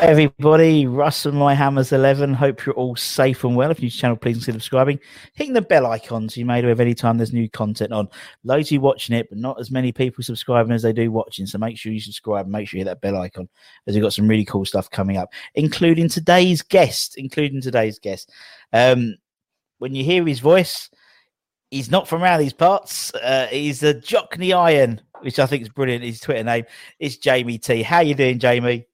Everybody, Russ and My Hammers 11. Hope you're all safe and well. If you're new to the channel, please consider subscribing. Hitting the bell icon so you may know of any time there's new content on. Loads of you watching it, but not as many people subscribing as they do watching. So make sure you subscribe and make sure you hit that bell icon as we've got some really cool stuff coming up, including today's guest. Including today's guest. Um, when you hear his voice, he's not from around these parts. Uh, he's the Jockney Iron, which I think is brilliant. His Twitter name is Jamie T. How you doing, Jamie?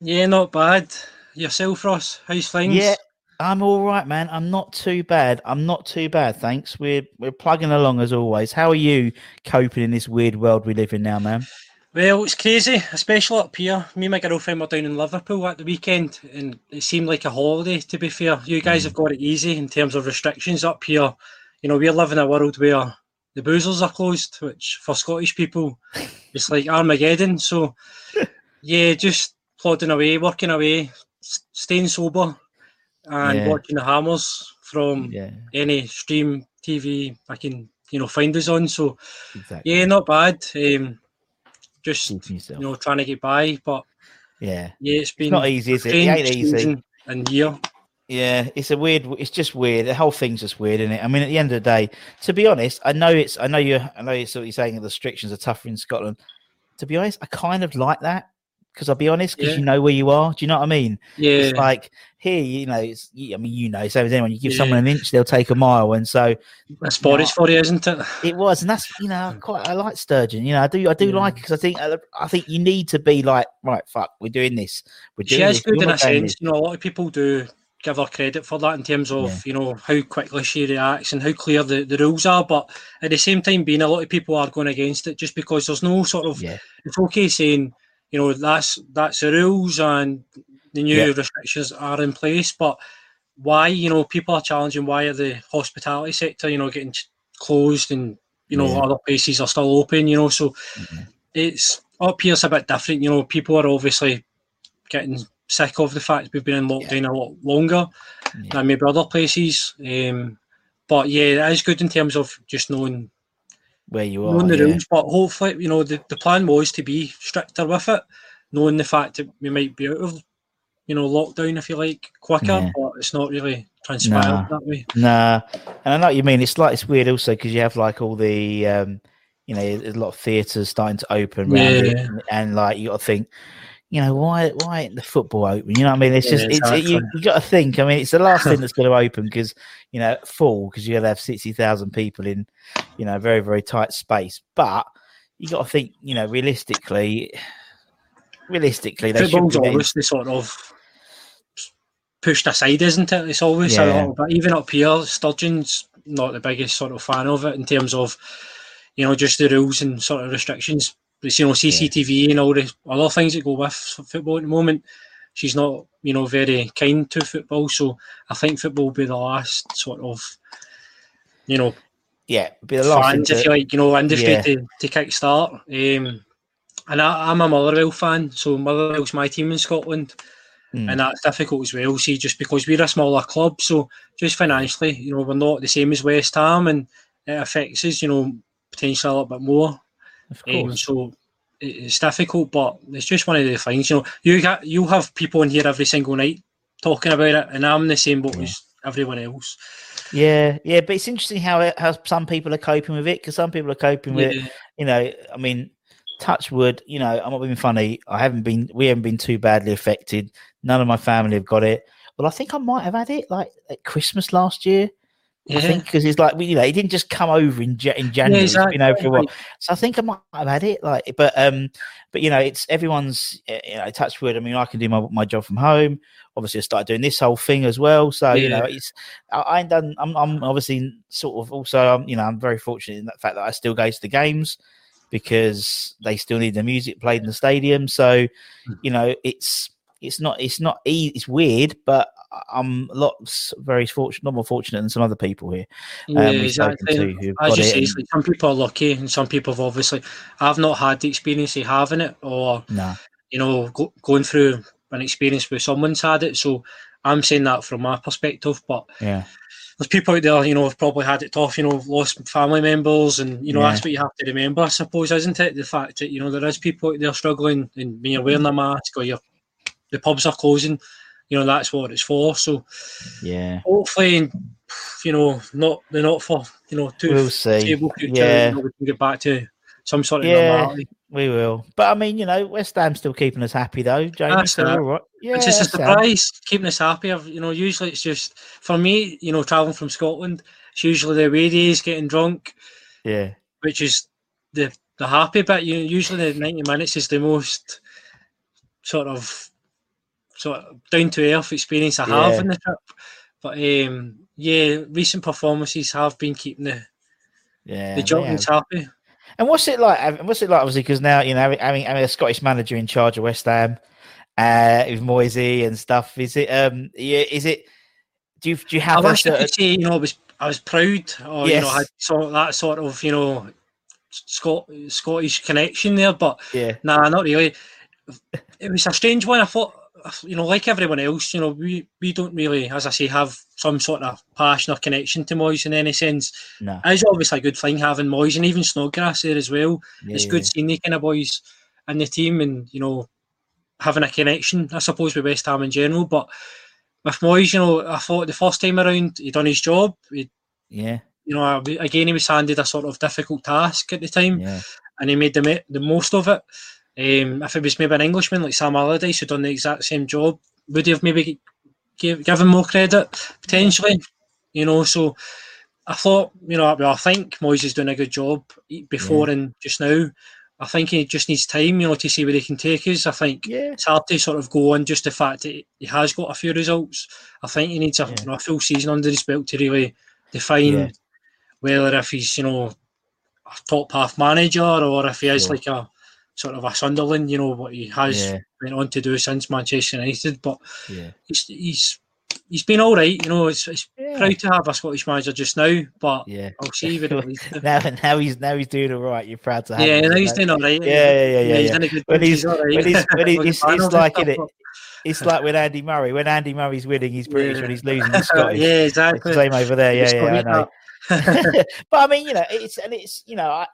Yeah, not bad. Yourself, Ross? How's things? Yeah, I'm all right, man. I'm not too bad. I'm not too bad, thanks. We're we're plugging along as always. How are you coping in this weird world we live in now, man? Well, it's crazy, especially up here. Me and my girlfriend were down in Liverpool at the weekend, and it seemed like a holiday. To be fair, you guys mm. have got it easy in terms of restrictions up here. You know, we're living in a world where the boozers are closed, which for Scottish people, it's like Armageddon. So, yeah, just plodding away, working away, staying sober, and Yeah. watching the Hammers from Yeah, any stream TV I can, you know, find us on. So, exactly. yeah, not bad. Um, just you know, trying to get by, but yeah, yeah, it's been it's not easy, is it? It ain't easy. and year. Yeah, it's a weird. It's just weird. The whole thing's just weird, isn't it? I mean, at the end of the day, to be honest, I know it's. I know you. I know it's what you're saying. The restrictions are tougher in Scotland. To be honest, I kind of like that because I'll be honest, because Yeah. you know where you are. Do you know what I mean? Yeah, It's like here, you know. It's. I mean, you know, same as anyone. You give Yeah. someone an inch, they'll take a mile, and so that's Boris for you, isn't it? it was, and that's you know, I quite. I like Sturgeon. You know, I do. I do Yeah. like it because I think. Uh, I think you need to be like, right, fuck, we're doing this. We're She doing is this. we good in a sense. this. You know, a lot of people do give her credit for that in terms of Yeah. you know how quickly she reacts and how clear the, the rules are. But at the same time, being a lot of people are going against it just because there's no sort of Yeah, it's okay saying you know that's that's the rules and the new Yeah. restrictions are in place, but why you know people are challenging why are the hospitality sector you know getting ch- closed and you know Yeah. other places are still open you know so Mhm. it's up here it's a bit different you know people are obviously getting sick of the fact we've been in lockdown a lot longer Yeah. than maybe other places um but yeah it is good in terms of just knowing where you are. knowing the yeah. rules, but hopefully, you know, the, the plan was to be stricter with it, knowing the fact that we might be out of, you know, lockdown, if you like, quicker, Yeah. but it's not really transpired Nah. that way. Nah, and I know what you mean. It's like it's weird also because you have like all the, um, you know, a lot of theatres starting to open Yeah. and, and like you got to think, you know, why why ain't the football open? You know what I mean? It's just Yeah, it's it, you, you got to think. I mean, it's the last thing that's going to open because you know full because you got to have sixty thousand people in, you know, very very tight space. But you got to think, you know, realistically, realistically, they should Football's obviously sort of pushed aside, isn't it? It's always a Yeah. bit, even up here, Sturgeon's not the biggest sort of fan of it in terms of, you know, just the rules and sort of restrictions. You know, CCTV and all the other things that go with football at the moment. She's not, you know, very kind to football. So I think football will be the last sort of, you know, yeah, be the last fans, thing if to- you like, you know, industry Yeah. to, to kick start. Um, and I, I'm a Motherwell fan, so Motherwell's my team in Scotland, Mm. and that's difficult as well. See, just because we're a smaller club, so just financially, you know, we're not the same as West Ham, and it affects us, you know, potentially a little bit more. Of Um, so it's difficult, but it's just one of the things. You know, you got you have people in here every single night talking about it, and I'm the same boat as everyone else. Yeah, yeah, but it's interesting how it- how some people are coping with it because some people are coping with Yeah. it. You know, I mean, touch wood. You know, I'm not being funny. I haven't been. We haven't been too badly affected. None of my family have got it. Well, I think I might have had it like at Christmas last year. I Yeah. think because it's like you know, it didn't just come over in in January. It's been over for a while. exactly. So I think I might have had it, like, but um, but you know, it's everyone's uh, you know, touch wood. I mean, I can do my, my job from home. Obviously, I started doing this whole thing as well. So you know, it's I, I ain't done. I'm I'm obviously sort of also um, you know I'm very fortunate in that fact that I still go to the games because they still need the music played in the stadium. So Hmm. you know, it's it's not it's not it's weird, but I'm a lot very fortunate, not more fortunate than some other people here. Um, yeah, exactly. to As you say, and- like some people are lucky, and some people have obviously. I've not had the experience of having it, or No, you know, go, going through an experience where someone's had it. So I'm saying that from my perspective, but yeah, there's people out there, you know, have probably had it tough, you know, lost family members, and you know, Yeah. that's what you have to remember, I suppose, isn't it? The fact that you know there is people out there struggling, and when you're wearing a mask or you're, the pubs are closing, you know, that's what it's for. So yeah. hopefully, you know, not they're not for you know too We'll see. future, Yeah. you know, we can get back to some sort of Yeah. normality. We will, but I mean, you know, West Ham still keeping us happy though, Jamie. That's all right. Yeah, it's just a surprise, keeping us happy. You know, usually it's just for me, you know, traveling from Scotland. It's usually the away days, getting drunk, Yeah, which is the the happy bit. You usually the ninety minutes is the most sort of sort of down to earth experience I have Yeah. in the trip. But um, yeah, recent performances have been keeping the yeah. the Jockeys happy. And what's it like? What's it like? Obviously, because now you know having, having having a Scottish manager in charge of West Ham, uh, with Moisey and stuff. Is it? Um, yeah. Is it? Do you do you have a wish I could say, you know, I was I was proud, or you know, Yes. had sort that sort of you know, Scot Scottish connection there, but Yeah, Nah, not really. It was a strange one. I thought, you know, like everyone else, you know, we, we don't really, as I say, have some sort of passion or connection to Moyes in any sense. no. It's obviously a good thing having Moyes and even Snodgrass there as well. Yeah, it's yeah, good seeing the kind of boys in the team and, you know, having a connection, I suppose, with West Ham in general. But with Moyes, you know, I thought the first time around, he'd done his job. He, Yeah, you know, again, he was handed a sort of difficult task at the time yeah, and he made the the most of it. Um, if it was maybe an Englishman like Sam Allardyce who'd done the exact same job, would he have maybe give, given more credit potentially? You know, so I thought, you know, I think Moyes is doing a good job before and just now. I think he just needs time, you know, to see where he can take us. I think yeah. it's hard to sort of go on just the fact that he has got a few results. I think he needs a, Yeah. you know, a full season under his belt to really define Yeah. whether if he's, you know, a top half manager or if he is Sure. like a sort of a Sunderland, you know, what he has Yeah. went on to do since Manchester United. But Yeah. he's he's he's been all right, you know. It's, it's Yeah. proud to have a Scottish manager just now, but Yeah. I'll see where it leads to. now, now he's now he's doing all right. You're proud to have. Yeah, him, now he's doing all right. Yeah, yeah, yeah, yeah, he's yeah. a good When place, he's all right. when he's when he's it's, it's like and it. It's like with Andy Murray. When Andy Murray's winning, he's British. Yeah. When he's losing, he's Scottish. yeah, exactly. same over there. Yeah, Just yeah, I know. but I mean, you know, it's and it's you know, I,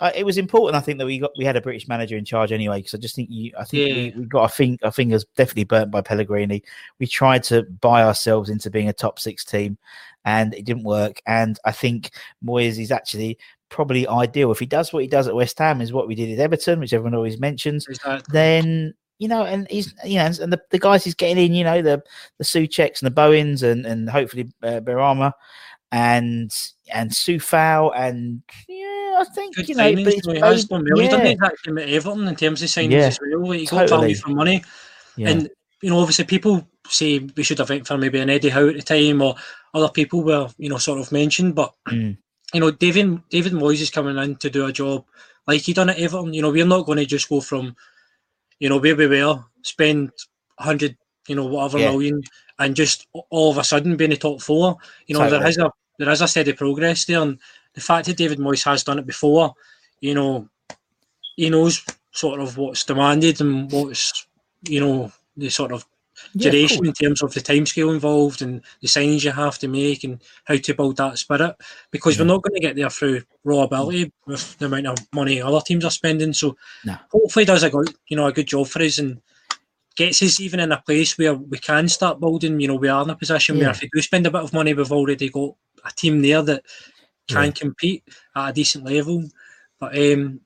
I, it was important. I think that we got we had a British manager in charge anyway, because I just think you, I think Yeah. we, we got our, fing, our fingers definitely burnt by Pellegrini. We tried to buy ourselves into being a top six team, and it didn't work. And I think Moyes is actually probably ideal if he does what he does at West Ham is what we did at Everton, which everyone always mentions Exactly. then you know, and he's you know, and the, the guys he's getting in, you know, the the Souceks and the Bowens and and hopefully uh, Benrahma and and Coufal and yeah, I think Good you know, signings, but it's so he has made- done well. He's done the exact same at Everton in terms of signings Yeah, as well. Like, he got totally. value for money. yeah, And you know, obviously, people say we should have went for maybe an Eddie Howe at the time, or other people were you know sort of mentioned. But Mm. you know, David David Moyes is coming in to do a job like he done at Everton. You know, we're not going to just go from you know where we were, spend hundred, you know, whatever Yeah. million, and just all of a sudden be in the top four. You know, there Totally. is a there is a steady progress there, and the fact that David Moyes has done it before, you know, he knows sort of what's demanded and what's you know the sort of Yeah, of duration in terms of the timescale involved and the signings you have to make and how to build that spirit because we're not going to get there through raw ability with the amount of money other teams are spending. So No. hopefully does a good you know a good job for us and gets us even in a place where we can start building. You know, we are in a position Yeah. where if we do spend a bit of money, we've already got a team there that can Yeah. compete at a decent level. But um,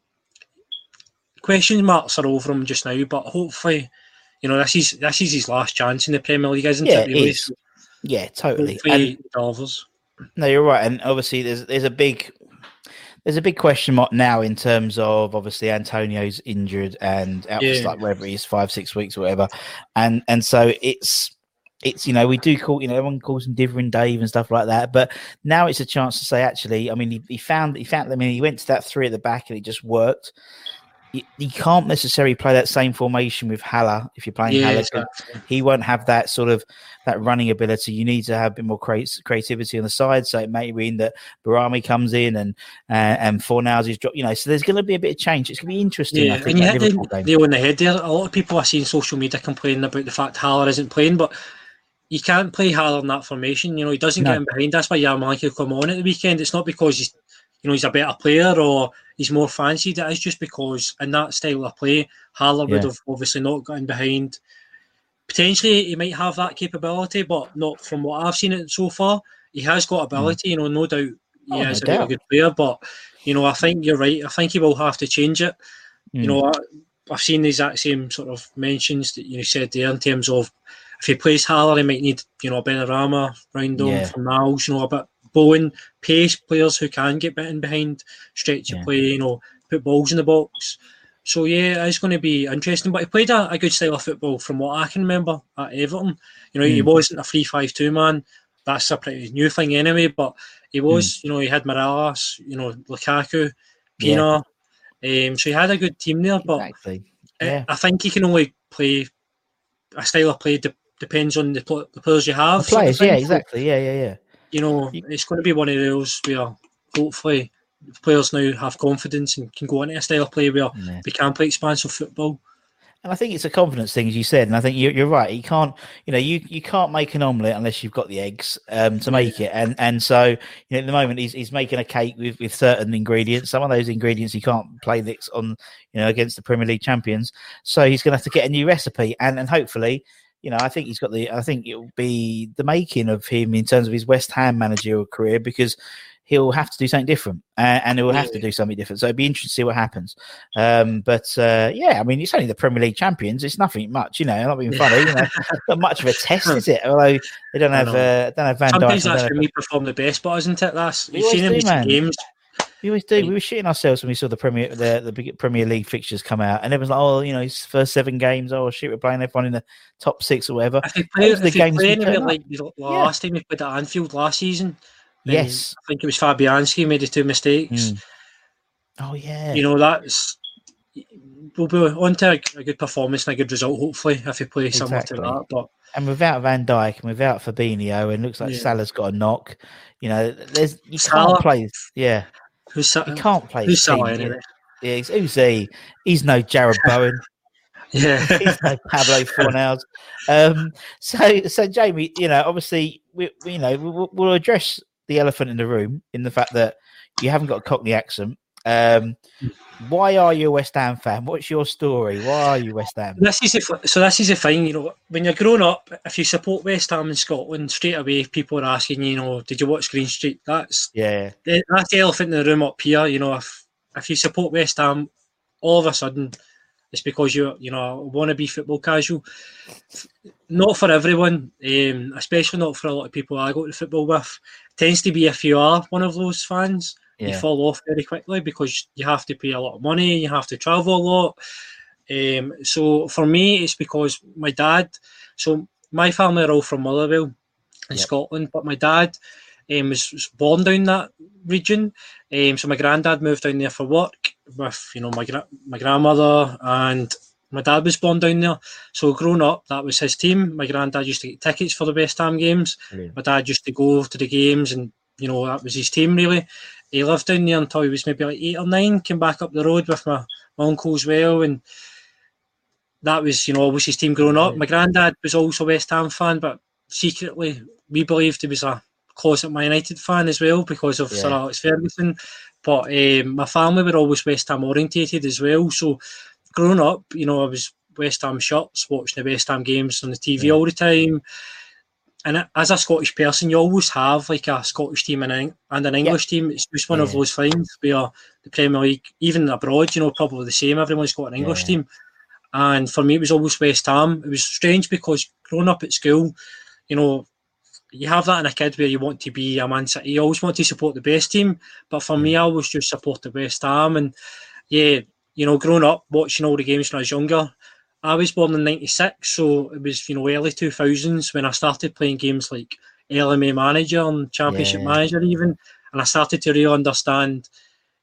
question marks are over him just now. But hopefully, you know, this is this is his last chance in the Premier League, isn't Yeah, it? it Really? is. Yeah, totally. And-. No, you're right, and obviously there's there's a big there's a big question mark now in terms of obviously Antonio's injured and out for Yeah. like whether he's five six weeks or whatever, and and so it's it's you know we do call you know everyone calls him Divering Dave and stuff like that, but now it's a chance to say actually I mean he, he found he found I mean he went to that three at the back and it just worked. You, you can't necessarily play that same formation with Haller if you're playing Yeah, Haller exactly. he won't have that sort of that running ability. You need to have a bit more creat- creativity on the side. So it may mean that Benrahma comes in and uh, and Fornals is dropped. You know, so there's going to be a bit of change. It's going to be interesting. Yeah, I and you hit the on the head there. A lot of people are seeing social media complaining about the fact Haller isn't playing, but you can't play Haller in that formation. You know, he doesn't No. get in behind. That's why Yarmolenko will come on at the weekend. It's not because he's, you know, he's a better player or he's more fancied. It is just because in that style of play, Haller would have obviously not gotten behind. Potentially, he might have that capability, but not from what I've seen it so far. He has got ability, you know, no doubt. He. Oh, no is a very doubt. good player, but you know, I think you're right. I think he will have to change it you Mm. know, I, I've seen the exact same sort of mentions that you said there in terms of if he plays Haller, he might need, you know, Benrahma round him Yeah. from Niles, you know, a bit Bowen, pace players who can get bitten behind, stretch Yeah. your play, you know, put balls in the box. So yeah, it's going to be interesting. But he played a, a good style of football from what I can remember at Everton. You know, he Mm. wasn't a three-five-two man. That's a pretty new thing anyway. But he was, you know, he had Mirallas, you know, Lukaku, Yeah. Pienaar. Um, so he had a good team there, but exactly. I- I think he can only play a style of play de- depends on the, pl- the players you have. The sort of players, yeah, exactly. Yeah, yeah, yeah. You know, it's going to be one of those where hopefully the players now have confidence and can go into a style of play where Yeah. they can play expansive football. And I think it's a confidence thing, as you said. And I think you're, you're right. You can't, you know, you, you can't make an omelette unless you've got the eggs um, to make it. And and so, you know, at the moment, he's, he's making a cake with, with certain ingredients. Some of those ingredients he can't play this on, you know, against the Premier League champions. So he's going to have to get a new recipe. And and hopefully, you know, I think he's got the. I think it'll be the making of him in terms of his West Ham managerial career because he'll have to do something different uh, and he'll have to do something different. So it'd be interesting to see what happens. Um, but uh, yeah, I mean, it's only the Premier League champions. It's nothing much, you know. Not being funny, you know. Not much of a test, is it? Although they don't have, uh, don't have Van Sometimes Dijk. and that's don't when have- we perform the best, but isn't it? That's you've seen always in do, games. We always do. We were shitting ourselves when we saw the Premier the, the big Premier League fixtures come out, and everyone's like, "Oh, you know, his first seven games. Oh shit, we're playing everyone in the top six or whatever." If they play, the if they games play turn up. like the last time we played at Anfield last season, Yes. I think it was Fabianski made the two mistakes. Mm. Oh yeah. you know that's we'll be on to a, a good performance and a good result hopefully if he plays similar to Exactly. that but and without Van Dijk and without Fabinho, and looks like Yeah. Salah's got a knock. You know, there's you Salah- can't play. Yeah, who's you can't play. who's the team, Salah anyway Yeah, he's, who's he? He's no Jarrod Bowen. yeah He's no Pablo Fornals. Um, so, so Jamie, you know, obviously, we, we you know, we'll, we'll address the elephant in the room in the fact that you haven't got a Cockney accent. Um, why are you a West Ham fan? What's your story? Why are you West Ham? this is the, so this is the thing you know when you're growing up if you support West Ham in Scotland straight away people are asking you know did you watch Green Street that's Yeah, that's the elephant in the room up here you know if if you support West Ham all of a sudden it's because you you know want to be football casual not for everyone um, especially not for a lot of people I go to football with tends to be if you are one of those fans you fall off very quickly because you have to pay a lot of money, you have to travel a lot. Um, so for me, it's because my dad. So my family are all from Motherwell in Yep. Scotland, but my dad um, was, was born down that region. Um, so my granddad moved down there for work with you know my gra- my grandmother and my dad was born down there. So growing up, that was his team. My granddad used to get tickets for the West Ham games. Brilliant. My dad used to go to the games and you know that was his team really. He lived down there until he was maybe like eight or nine. Came back up the road with my, my uncle as well, and that was you know always his team growing up. My granddad was also a West Ham fan, but secretly we believed he was a closet Man United fan as well because of Yeah. Sir Alex Ferguson. But um, my family were always West Ham orientated as well. So growing up, you know, I was West Ham shirts, watching the West Ham games on the TV Yeah. all the time. And as a Scottish person, you always have like a Scottish team and an, and an English team. It's just one of those things where the Premier League, even abroad, you know, probably the same. Everyone's got an English Yeah. team. And for me, it was always West Ham. It was strange because growing up at school, you know, you have that in a kid where you want to be a Man City. You always want to support the best team. But for me, mm. I always just supported West Ham. And yeah, you know, growing up, watching all the games when I was younger, I was born in 96. So it was, you know, early 2000s when I started playing games like LMA Manager and Championship Yeah. Manager even. And I started to really understand,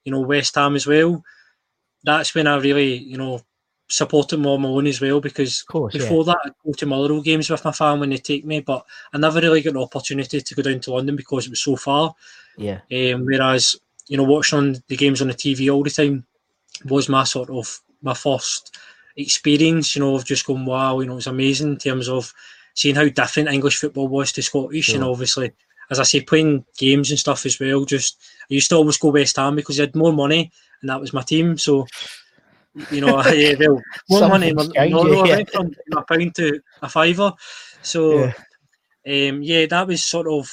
you know, West Ham as well. That's when I really, you know, supported them on my own as well because course, yeah. before that I'd go to Motherwell games with my family when they take me, but I never really got an opportunity to go down to London because it was so far. Yeah. Um, whereas, you know, watching on the games on the TV all the time was my sort of my first experience, you know, of just going, wow, you know, it's amazing in terms of seeing how different English football was to Scottish. And obviously, as I say, playing games and stuff as well, just I used to always go West Ham because I had more money and that was my team. So, you know, yeah, well, more money. Something's my- changed, no, I yeah. went from a pound to a fiver. So, Yeah. um, yeah, that was sort of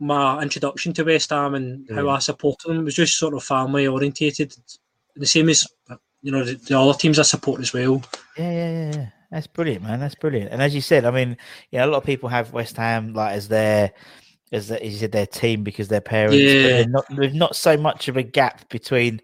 my introduction to West Ham and how I supported them. It was just sort of family orientated, the same as you know the, the other teams I support as well. Yeah, yeah, yeah. That's brilliant, man. That's brilliant. And as you said, I mean, you know, a lot of people have West Ham like as their as, the, as you said, their team because their parents. But Yeah. they're not, there's not so much of a gap between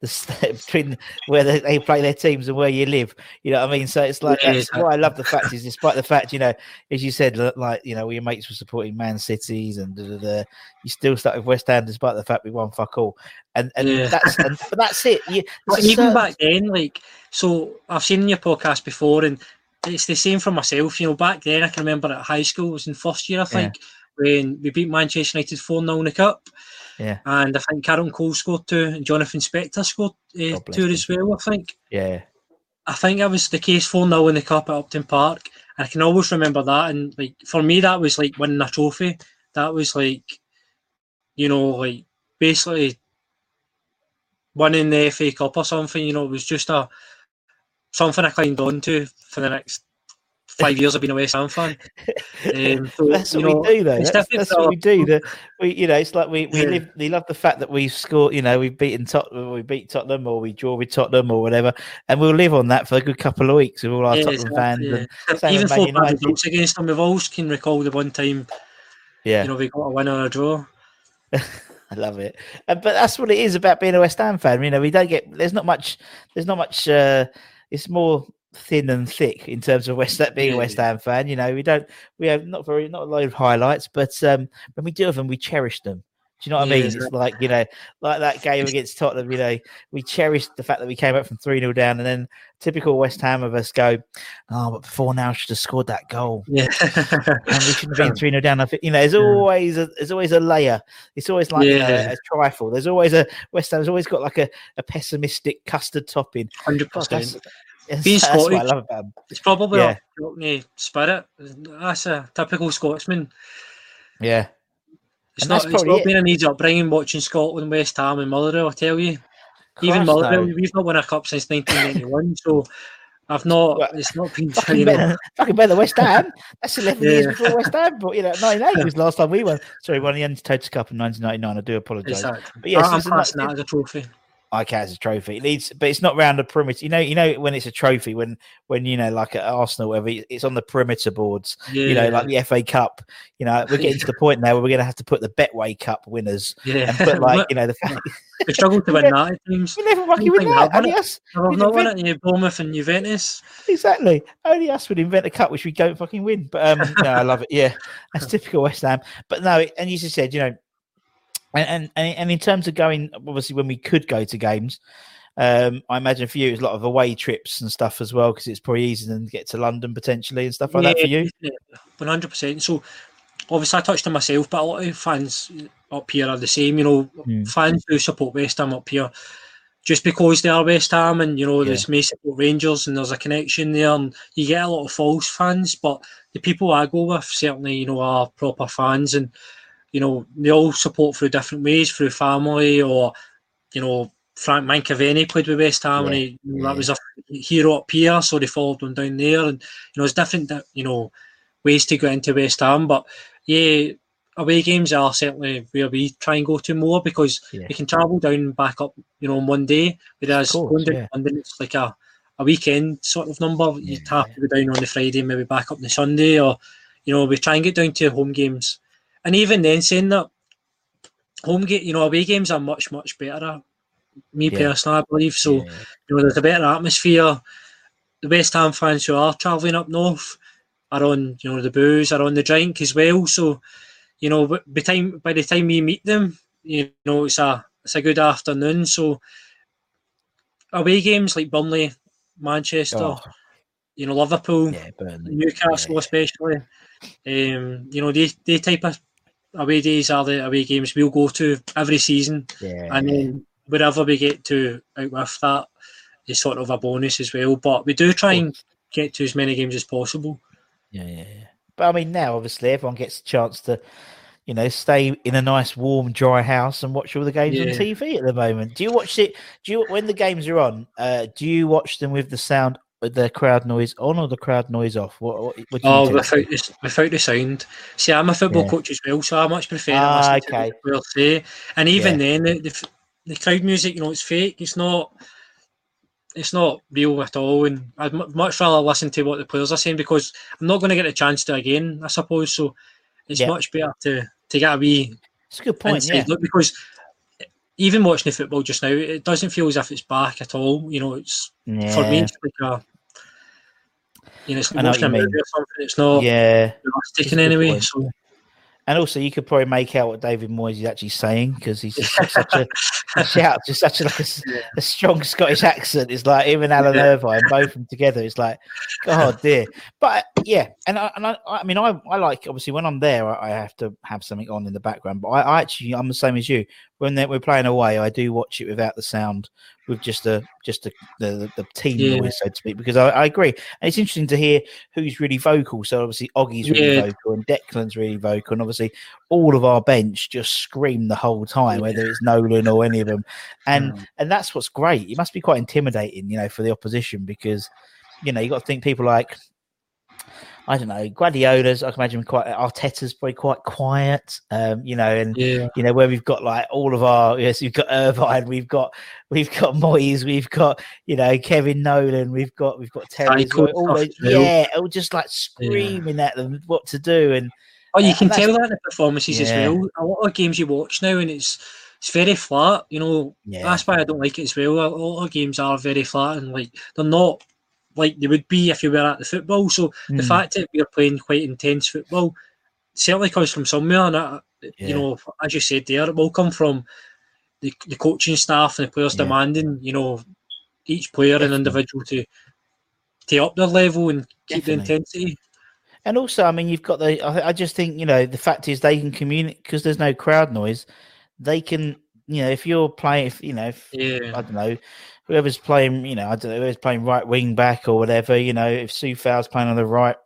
the between where they, they play their teams and where you live. You know what I mean? So it's like that's what I love. The fact is, despite the fact, you know, as you said, like you know, your mates were supporting Man Cities and da, da, da, you still stuck with West Ham despite the fact we won fuck all. And and Yeah. that's and, but that's it. You, But even certain- back then, like, so I've seen your podcast before, and it's the same for myself. You know, back then I can remember at high school, it was in first year, I think, when we beat Manchester United 4 0 in the Cup. Yeah. And I think Carlton Cole scored two, and Jonathan Spector scored uh, two as well, I think. yeah. I think that was the case 4 0 in the Cup at Upton Park. And I can always remember that. And like for me, that was like winning a trophy. That was like, you know, like basically winning the FA Cup or something. You know, it was just a something I climbed on to for the next five years I've been a West Ham fan. Um, so, that's what know, we do, though. it's That's, that's what we do. The, we, you know, it's like we, we Yeah. live. We love the fact that we score. You know, we've beaten Tottenham, we beat Tottenham, or we draw with Tottenham, or whatever, and we'll live on that for a good couple of weeks with all our Yeah, Tottenham fans. yeah. And Even four bad results against them, we've always can recall the one time, yeah, you know, we got a win or a draw. I love it. Uh, but that's what it is about being a West Ham fan. You know, we don't get. There's not much. There's not much. uh It's more thin and thick in terms of West being a West Ham fan. You know, we don't. We have not very not a lot of highlights, but um when we do have them, we cherish them. Do you know what I mean? It's like you know, like that game against Tottenham. You know, we cherished the fact that we came up from three 0 down, and then typical West Ham of us go, "Oh, but before now, should have scored that goal." Yeah. and we shouldn't have been three 0 down. I you know, there's always a there's always a layer. It's always like you know, a trifle. There's always a West Ham's always got like a, a pessimistic custard topping. Hundred percent. That's, Being that's what I Scottish- love about 'em. It's probably Yeah. a Cockney spirit. That's a typical Scotsman. Yeah, It's And not, it's not it. been an easy upbringing watching Scotland, West Ham, and Motherwell. I tell you, even Motherwell, no. we've not won a cup since 1991. so I've not. Well, It's not been. fucking better, fucking better West Ham. That's 11 years Yeah. before West Ham. But you know, 98 was the last time we won. Sorry, won the Total Cup in 1999. I do apologise. exactly. But yes, I'm that- that as a trophy. I count a trophy. It needs, but it's not round the perimeter. You know, you know when it's a trophy when when you know like at Arsenal, whatever, it's on the perimeter boards. Yeah, You know, like the FA Cup. You know, we're getting to the point now where we're going to have to put the Betway Cup winners yeah. and put like you know the we struggled to win that at times. we never fucking win that. Only us, I've not won it. Yeah, Bournemouth and Juventus. exactly. Only us would invent a cup which we don't fucking win. But um, no, I love it. Yeah, that's typical West Ham. But no, and you just said, you know, and and and in terms of going, obviously when we could go to games. Um, I imagine for you, it's a lot of away trips and stuff as well, because it's probably easier than get to London potentially and stuff like that for you. One hundred percent. So obviously, I touched on myself, but a lot of fans up here are the same. You know, Hmm. fans who support West Ham up here just because they are West Ham, and you know, there's may support Rangers, and there's a connection there, and you get a lot of false fans. But the people I go with certainly, you know, are proper fans, and you know, they all support through different ways, through family or you know. Frank McAvennie played with West Ham, and Yeah, he, yeah. that was a hero up here, so they followed him down there, and you know, it's different, that you know, ways to get into West Ham. But yeah, away games are certainly where we try and go to more because Yeah. we can travel down and back up, you know, on one day. Whereas course, going down yeah. London, it's like a, a weekend sort of number. You Yeah. have to go down on the Friday, maybe back up on the Sunday, or you know, we try and get down to home games. And even then, saying that home game, you know, away games are much much better. Me Yeah. personally, I believe so. Yeah. You know, there's a better atmosphere. The West Ham fans who are travelling up north are on, you know, the booze, are on the drink as well. So, you know, by the time by the time we meet them, you know, it's a it's a good afternoon. So, away games like Burnley, Manchester, Oh, you know, Liverpool, yeah, Newcastle especially. Um, you know, they they type of away days are the away games we'll go to every season, Yeah. and then wherever we get to out with that is sort of a bonus as well. But we do try and get to as many games as possible. Yeah, yeah, yeah. But I mean, now obviously everyone gets a chance to, you know, stay in a nice, warm, dry house and watch all the games on TV at the moment. Do you watch it? Do you when the games are on? Uh, do you watch them with the sound, the crowd noise on, or the crowd noise off? What? what, what Oh, without the, without the sound. See, I'm a football Yeah. coach as well, so I much prefer Ah, to to okay. what say. And even then, the, the, the crowd music, you know, it's fake. It's not. It's not real at all, and I'd mu- much rather listen to what the players are saying because I'm not going to get a chance to again, I suppose. So it's Yeah. much better to to get a wee It's a good point. Yeah, look because even watching the football just now, it doesn't feel as if it's back at all. You know, it's yeah. for me, it's like a you know, it's I know what you mean. or something. It's not yeah. realistic It's in a good any way. point. So And also, you could probably make out what David Moyes is actually saying because he's just such a he shouts just such a, like a, s- a strong Scottish accent. It's like him and Alan Yeah. Irvine both of them together. It's like, God dear. But yeah, and I, and I, I mean, I, I like obviously when I'm there, I, I have to have something on in the background. But I, I actually, I'm the same as you. When we're playing away, I do watch it without the sound, with just the just the the, the, team Yeah. noise, so to speak. Because I, I agree, and it's interesting to hear who's really vocal. So obviously, Oggie's really Yeah. vocal, and Declan's really vocal, and obviously all of our bench just scream the whole time, whether it's Nolan or any of them, and mm. and that's what's great. It must be quite intimidating, you know, for the opposition because you know you got to think people like I don't know Guardiola's. I can imagine quite Arteta's probably quite quiet, um, you know, and yeah, you know where we've got like all of our yes, we've got Irvine, we've got we've got Moyes, we've got you know Kevin Nolan, we've got we've got Terry, Tycho all those, yeah, all just like screaming at them what to do, and oh, you Uh, can tell that in the performances as well. A lot of games you watch now, and it's it's very flat. You know, yeah, that's why I don't like it as well. A lot of games are very flat, and like they're not like they would be if you were at the football. So the Mm. fact that we're playing quite intense football certainly comes from somewhere, and I, Yeah. you know, as you said there, it will come from the, the coaching staff and the players Yeah. demanding, you know, each player and individual to to up their level and keep the intensity. And also, I mean, you've got the. I, I just think you know the fact is they can communicate because there's no crowd noise. They can, you know, if you're playing, if you know, if, Yeah. I don't know, whoever's playing, you know, I don't know, whoever's playing right wing back or whatever, you know, if Coufal's playing on the right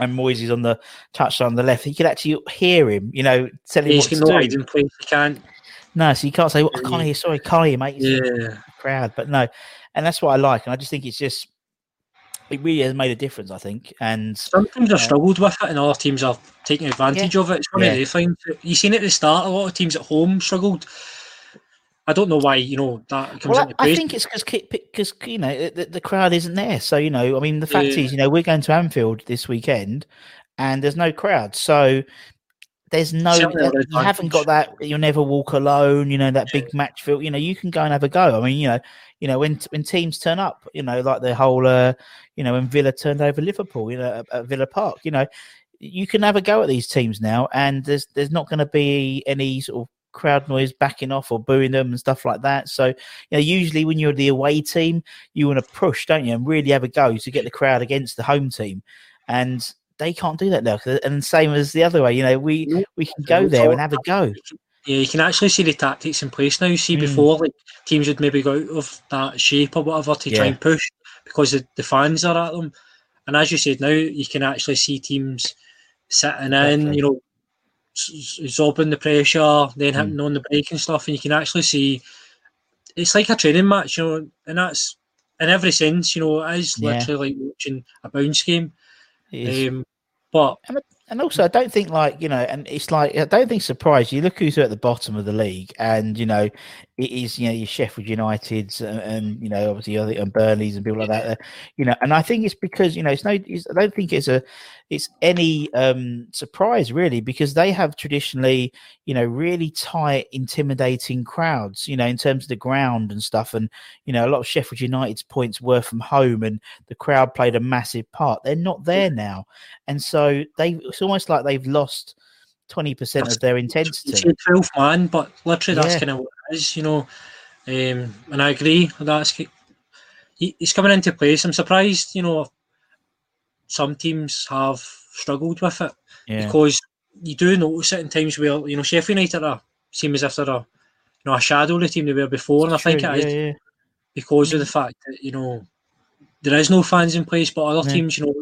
and Moyes is on the touchline on the left, he could actually hear him, you know, telling him He's what to do. You can't. No, so you can't say, well, I can't hear, sorry, can't hear, mate. It's Yeah. crowd, but no, and that's what I like, and I just think it's just. It really has made a difference, I think, and Some teams have Yeah. struggled with it, and other teams are taking advantage of it. It's one Yeah. of the things. You seen at the start, a lot of teams at home struggled. I don't know why. You know that comes Well, into I, I think it's because because you know the, the crowd isn't there. So you know, I mean, the fact Yeah. is, you know, we're going to Anfield this weekend, and there's no crowd. So there's no you haven't got that. You'll never walk alone. You know that big match feel. You know you can go and have a go. I mean, you know, you know when when teams turn up, you know, like the whole, uh, you know, when Villa turned over Liverpool, you know, at, at Villa Park, you know, you can have a go at these teams now, and there's there's not going to be any sort of crowd noise backing off or booing them and stuff like that. So, you know, usually when you're the away team, you want to push, don't you, and really have a go to get the crowd against the home team, and they can't do that now. And same as the other way, you know, we Nope. we can go there and have a go. Yeah, you can actually see the tactics in place now. You See, Mm. before like teams would maybe go out of that shape or whatever to try and push because the, the fans are at them. And as you said, now you can actually see teams sitting in, Exactly. you know, s- s- absorbing the pressure, then Mm. hitting on the break and stuff, and you can actually see it's like a training match, you know, and that's in every sense, you know, it is Yeah. literally like watching a bounce game. Um, but And also, I don't think like you know, and it's like I don't think surprised. You look who's at the bottom of the league, and you know, it is you know your Sheffield Uniteds and, and you know obviously other and Burnleys and people like that. uh, You know, and I think it's because you know it's no. It's, I don't think it's a it's any um surprise really because they have traditionally you know really tight, intimidating crowds. You know, in terms of the ground and stuff, and you know a lot of Sheffield United's points were from home, and the crowd played a massive part. They're not there now, and so they it's almost like they've lost twenty percent of their intensity. 12 man, but literally that's Yeah. kind of what it is, you know. Um, and I agree, that's he- he's coming into place. I'm surprised, you know, some teams have struggled with it Yeah, because you do notice it in times where, you know, Sheffield United are, seem as if they're a, you know, a shadow of the team they were before. And I think it is yeah, yeah. because of the fact that, you know, there is no fans in place, but other Yeah. teams, you know,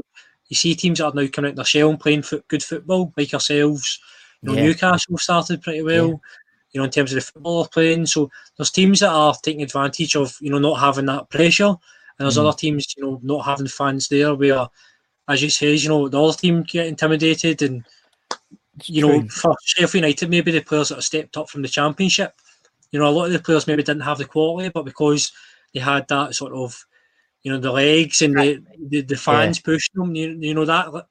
you see teams that are now coming out their shell and playing foot, good football, like ourselves. You know, Yeah. Newcastle started pretty well, you know, in terms of the football they're playing. So there's teams that are taking advantage of, you know, not having that pressure. And there's Mm. other teams, you know, not having fans there where, as you say, you know, the other team get intimidated and you know, true. for Sheffield United, maybe the players that have stepped up from the Championship, you know, a lot of the players maybe didn't have the quality, but because they had that sort of, you know, the legs and the the, the fans pushing them, you, you know, that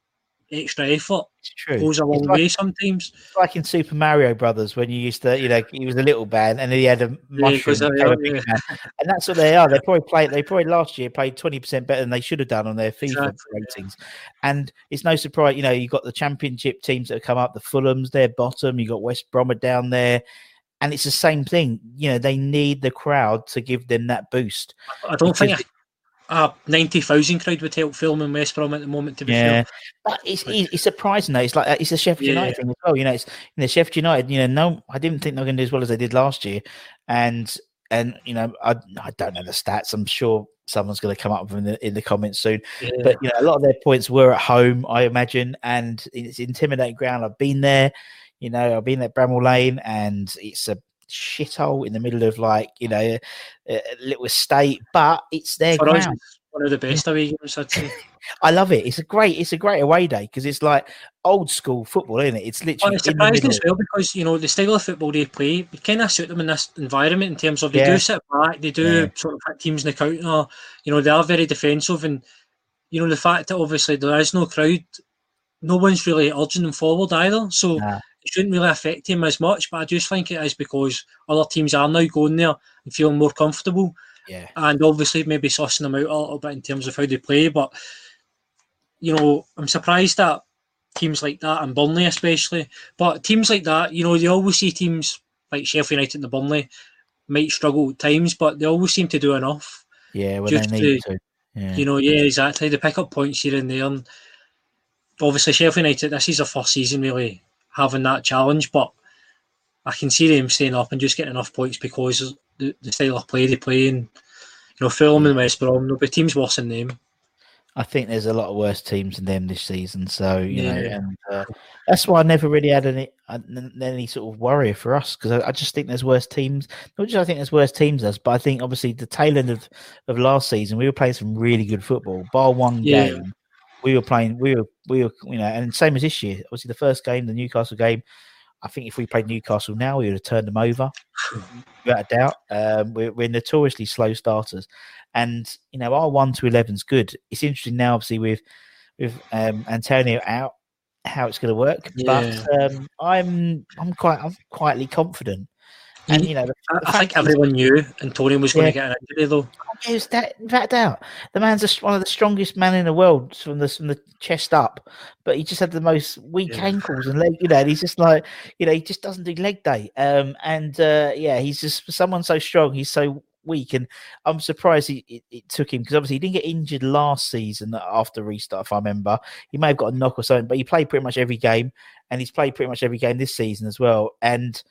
extra effort It's true. goes a long like- way sometimes. Like in Super Mario Brothers when you used to, you know, he was a little man and he had a mushroom, 'cause they became a yeah. and that's what they are. They probably played. They probably last year played twenty percent better than they should have done on their FIFA Exactly. ratings. And it's no surprise, you know, you got the Championship teams that have come up. The Fulhams, they're bottom. You got West Brom down there, and it's the same thing. You know, they need the crowd to give them that boost. I don't think a, a 90,000 crowd would help Fulham in West Brom at the moment, to be Yeah, fair. but it's it's surprising though. It's like uh, it's a Sheffield Yeah. United thing as well. You know, it's you know Sheffield United. You know, no, I didn't think they were going to do as well as they did last year, and and you know, I I don't know the stats. I'm sure someone's going to come up with them in the in the comments soon. Yeah. But you know, a lot of their points were at home, I imagine, and it's intimidating ground. I've been there. You know, I've been at Bramall Lane, and it's a shithole in the middle of like you know a, a little estate, but it's their ground. one of the best away games, I'd say. I love it. It's a great, it's a great away day because it's like old school football, isn't it? It's Well, literally it's surprising as well because you know the style of football they play would kind of suit them in this environment in terms of they Yeah. do sit back, they do Yeah. sort of hit teams in the counter. You know they are very defensive, and you know the fact that obviously there is no crowd, no one's really urging them forward either. So Nah. It shouldn't really affect him as much. But I just think it is because other teams are now going there and feeling more comfortable, Yeah, and obviously maybe sussing them out a little bit in terms of how they play. But you know, I'm surprised that teams like that and Burnley especially, but teams like that, you know, you always see teams like Sheffield United and the Burnley might struggle at times, but they always seem to do enough. yeah, when Just they to- need to. Yeah. You know, yeah, exactly. They pick up points here and there. And obviously, Sheffield United, this is their first season really having that challenge, but I can see them staying up and just getting enough points because of the, the style of play they play. And, you know, Fulham and West Brom, there'll be teams worse than them. I think there's a lot of worse teams than them this season. So you know, and uh, that's why I never really had any uh, any sort of worry for us because I, I just think there's worse teams. Not just I think there's worse teams than us, but I think obviously the tail end of, of last season we were playing some really good football. Bar one Yeah. game, we were playing. We were we were you know, and same as this year. Obviously the first game, the Newcastle game. I think if we played Newcastle now, we would have turned them over, without a doubt. Um, we're, we're notoriously slow starters, and you know our one to eleven's good. It's interesting now, obviously with with um, Antonio out, how it's going to work. Yeah. But um, I'm I'm quite I'm quietly confident, and you know the, I, the I think everyone knew Antonio was going Yeah. to get an injury, though. Yes, that without doubt. The man's just one of the strongest men in the world from the from the chest up, but he just had the most weak Yeah. ankles and leg. You know, and he's just like you know he just doesn't do leg day. Um, and uh, yeah, he's just for someone so strong. He's so weak, and I'm surprised he, it, it took him because obviously he didn't get injured last season after restart. If I remember, he may have got a knock or something, but he played pretty much every game, and he's played pretty much every game this season as well. And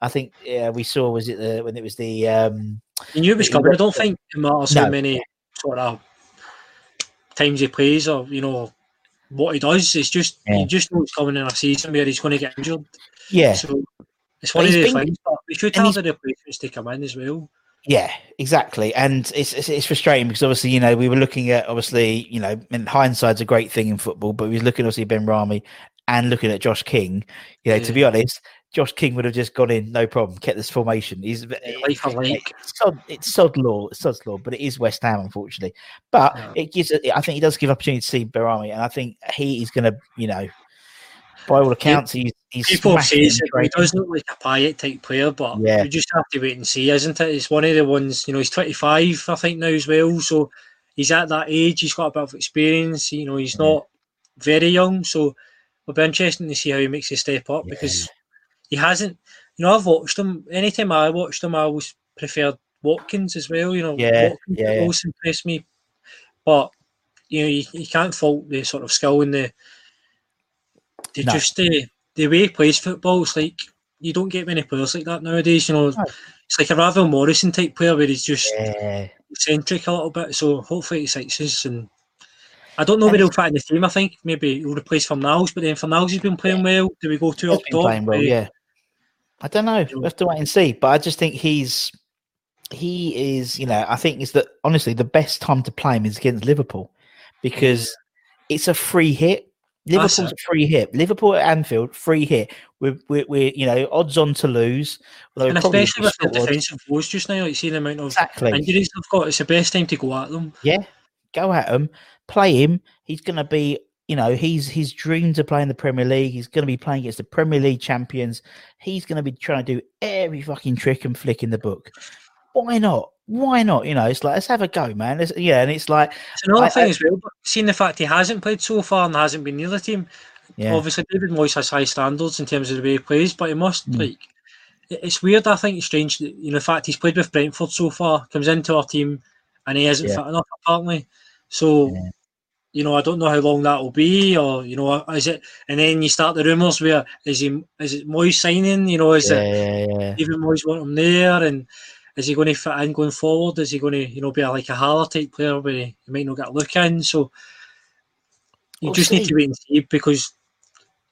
I think yeah, we saw was it the when it was the um, You knew it was coming. I don't think it matters how many sort of times he plays or you know what he does. It's just Yeah. you just know it's coming in a season where he's going to get injured. yeah So it's But one of he's the things. But we should have the replacements to come in as well. Yeah, exactly, and it's, it's it's frustrating because obviously you know we were looking at obviously you know in hindsight's a great thing in football, but we was looking obviously at Benrahma and looking at Josh King. You know, to be honest, Josh King would have just gone in no problem, kept this formation. He's it's sod, it's sod law, it's sod law, but it is West Ham unfortunately. But Yeah. it gives, I think he does give opportunity to see Benrahma, and I think he is going to you know by all accounts he's he's People say he does look like a Payet type player, but Yeah. we just have to wait and see, isn't it? It's one of the ones, you know, he's 25, I think, now as well. So he's at that age, he's got a bit of experience, you know, he's Yeah. not very young. So it'll be interesting to see how he makes his step up Yeah. because he hasn't, you know, I've watched him, anytime I watched him, I always preferred Watkins as well, you know, Yeah, Watkins yeah, yeah. always impressed me. But, you know, you, you can't fault the sort of skill and the, the No. just the, the way he plays football, it's like you don't get many players like that nowadays. You know, No. it's like a Ravel Morrison type player where he's just Yeah, eccentric a little bit. So hopefully excites us. And I don't know And where he'll it's- fit in the team. I think maybe he'll replace Fornals, but then Fornals has been playing well. Do we go He's up top? playing well, Uh, yeah. I don't know. Mm. Yeah. We have to wait and see. But I just think he's he is, you know, I think is that honestly the best time to play him is against Liverpool because it's a free hit. Liverpool's a free hit. Liverpool at Anfield, free hit. We're, we're, we're you know odds on to lose. And especially with the defensive woes just now, like seeing the amount of exactly. injuries they've got, it's the best time to go at them. Yeah, go at them, play him. He's going to be, you know, he's his dream to play in the Premier League. He's going to be playing against the Premier League champions. He's going to be trying to do every fucking trick and flick in the book. Why not? Why not? You know, it's like let's have a go, man. Let's, yeah, and it's like, It's another I- thing I- as well, but seeing the fact he hasn't played so far and hasn't been near the team, yeah, obviously David Moyes has high standards in terms of the way he plays, but he must Mm. like. It's weird. I think it's strange. That, you know, the fact he's played with Brentford so far comes into our team, and he isn't Yeah. fit enough apparently. So, Yeah. You know, I don't know how long that will be, or you know, is it? And then you start the rumours where is he? Is it Moyes signing? You know, is yeah, it yeah, yeah. even Moyes want him there? And is he going to fit in going forward? Is he going to, you know, be a, like a Haller type player where he, he might not get a look in? So you We'll just need to wait and see because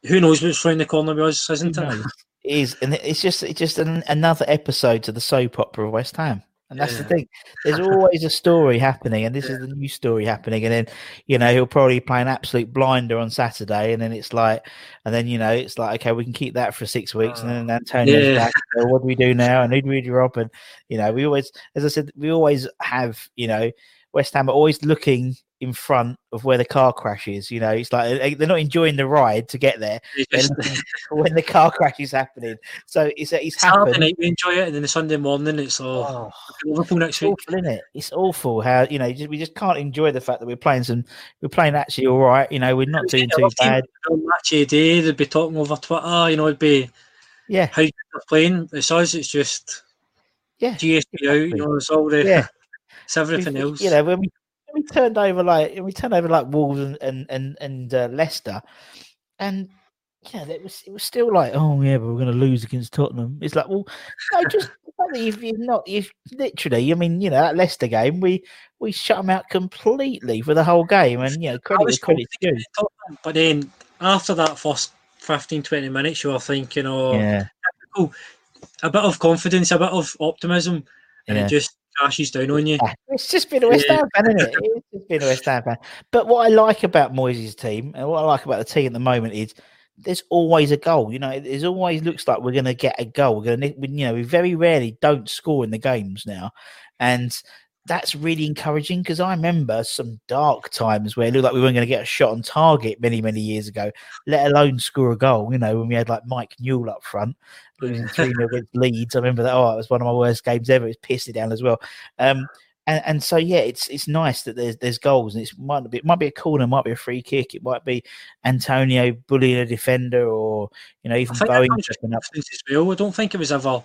who knows what's round the corner with us, isn't it? It is, and it's just it's just an, another episode to the soap opera of West Ham. And that's the thing. There's always a story happening, and this is the new story happening. And then, you know, he'll probably play an absolute blinder on Saturday, and then it's like, and then you know, it's like, okay, we can keep that for six weeks, and then ah. Antonio's Yeah. back. So what do we do now? And who do we drop? And you know, we always, as I said, we always have, you know, West Ham are always looking in front of where the car crashes. You know, it's like they- they're not enjoying the ride to get there It's they're just- looking for when the car crash is happening. So it's it's Saturday happened. night we enjoy it, and then the Sunday morning it's all Oh, Liverpool next week. awful, isn't it? It's awful how you know we just can't enjoy the fact that we're playing some. We're playing actually all right. You know, we're not doing too bad. would be on Match a day, they'd be talking over Twitter. You know, it'd be Yeah, how they're playing. It's us. It's just yeah, GSB out. You know, it's all the yeah. it's everything else. You know, when we we turned over like we turned over like Wolves and and and, and uh, Leicester, and yeah, it was it was still like, oh yeah, but we're going to lose against Tottenham. It's like, well, no, just the fact that you've, you've not, you've literally, I mean, you know, that Leicester game, we we shut them out completely for the whole game, and you know, credit credit's due. Tottenham, But then after that first 15, 20 minutes, you were thinking, oh, Yeah, a bit of confidence, a bit of optimism, and Yeah. it just crashes down on you. It's just been a West Yeah. Ham fan, isn't it? It's just been a West Ham fan. But what I like about Moyes' team, and what I like about the team at the moment is there's always a goal. You know, it there's always looks like we're going to get a goal. We're going to, you know, we very rarely don't score in the games now, and that's really encouraging because I remember some dark times where it looked like we weren't going to get a shot on target many, many years ago, let alone score a goal. You know, when we had like Mike Newell up front, losing 3 0 against Leeds. I remember that. Oh, it was one of my worst games ever. It was pissed it down as well. Um, and, and so yeah, it's it's nice that there's there's goals, and it's might be it might be a corner, might be a free kick, it might be Antonio bullying a defender, or you know even think that Bowen comes up. confidence as well. I don't think it was ever,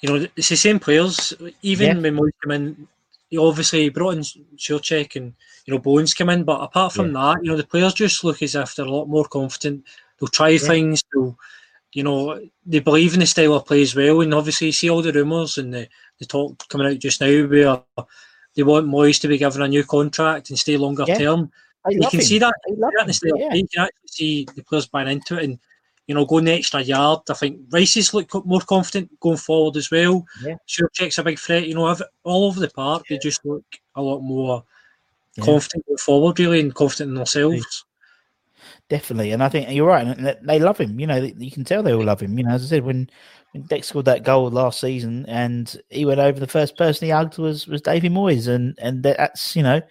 you know, it's the same players. Even Yeah. when Moyes came in, he obviously brought in Soucek and you know Bones come in, but apart from that, you know, the players just look as if they're a lot more confident. They'll try things. They'll you know, they believe in the style of play as well. And obviously, you see all the rumours and the, the talk coming out just now where they want Moyes to be given a new contract and stay longer Yeah. term. They You can him. see that. That in the him. style of Yeah. play. You can actually see the players buying into it and, you know, going the extra yard. I think Rice's look more confident going forward as well. Yeah. Soucek's a big threat. You know, all over the park, they just look a lot more Yeah. confident going forward, really, and confident in themselves. Definitely, and I think you're right. And they- love him. You know, you can tell they all love him. You know, as I said, when when Dex scored that goal last season, and he went over, the first person he hugged was was Davy Moyes, and and that's you know,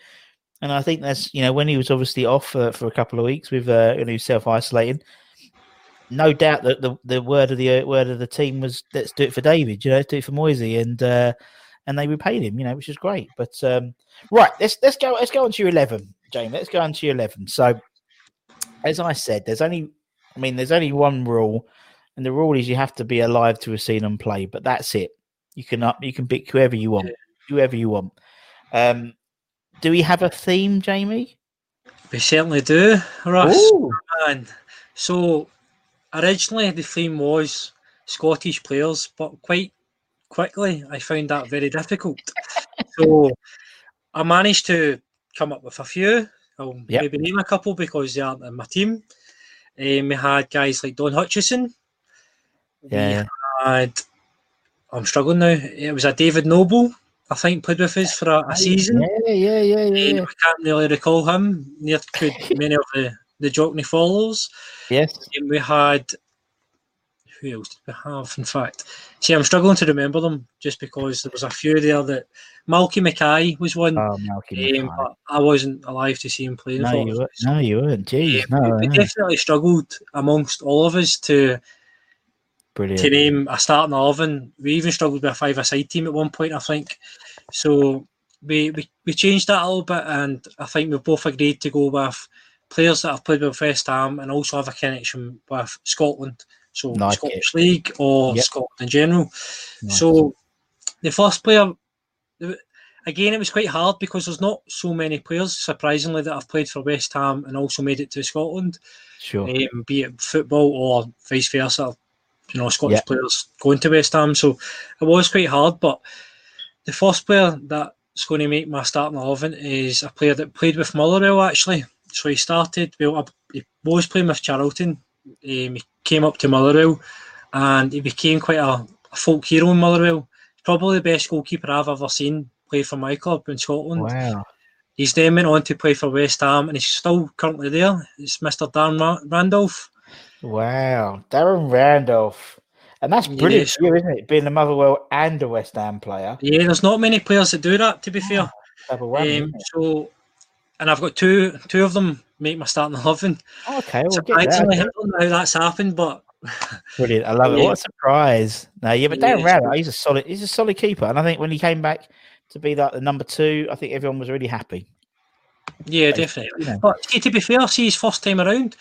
and I think that's you know when he was obviously off for, for a couple of weeks with uh, you know self isolating. No doubt that the, the word of the uh, word of the team was let's do it for David, you know, do it for Moisey, and uh, and they repaid him, you know, which is great. But um, right, let's let's go let's go on to your eleven, Jamie. Let's go on to your eleven. So as I said, there's only, I mean, there's only one rule, and the rule is you have to be alive to have seen them play. But that's it. You can up, you can pick whoever you want, whoever you want. Um, do we have a theme, Jamie? We certainly do, Russ. Man. So originally the theme was Scottish players, but quite quickly I found that very difficult. so I managed to come up with a few. I'll Yep. maybe name a couple because they aren't in my team. Um, we had guys like Don Hutchison. yeah, We had, I'm struggling now. It was a David Noble, I think, played with us for a, a season. yeah, yeah, yeah, yeah, Um. I can't really recall him. Near could many of the the Jockney followers. Yes, And we had who else did we have? In fact, see, I'm struggling to remember them just because there was a few there that Malky Mackay was one, oh, Malky. um, Mackay. but I wasn't alive to see him play. no, you weren't. No, you weren't. Jeez, no, we no. definitely struggled amongst all of us to brilliant. to name a starting eleven. We even struggled with a five-a-side team at one point, I think. So we, we we changed that a little bit, and I think we both agreed to go with players that have played with West Ham and also have a connection with Scotland. So Like. Scottish League or Yep. Scotland in general. So the first player, again, it was quite hard because there's not so many players, surprisingly, that have played for West Ham and also made it to Scotland sure. um, be it football or vice versa. You know, Scottish Yeah. players going to West Ham, so it was quite hard. But the first player that's going to make my starting eleven is a player that played with Motherwell actually. So he started. Well, he was playing with Charlton. Um, he came up to Motherwell, and he became quite a, a folk hero in Motherwell. Probably the best goalkeeper I've ever seen play for my club in Scotland. Wow. He's then went on to play for West Ham, and he's still currently there. It's Mr. Dan Ra- Randolph. Wow. Darren Randolph. And that's brilliant you, isn't it? Being a Motherwell and a West Ham player. Yeah, there's not many players that do that. To be fair, whammy, um, so and I've got two two of them make my starting eleven. Okay, well, get Surprisingly, I don't know how that's happened, but Brilliant. I love it. Yeah. What a surprise. No, yeah, but Yeah, Darren he's a solid he's a solid keeper. And I think when he came back to be like the number two, I think everyone was really happy. yeah, definitely. You know. But see, to be fair, see his first time around.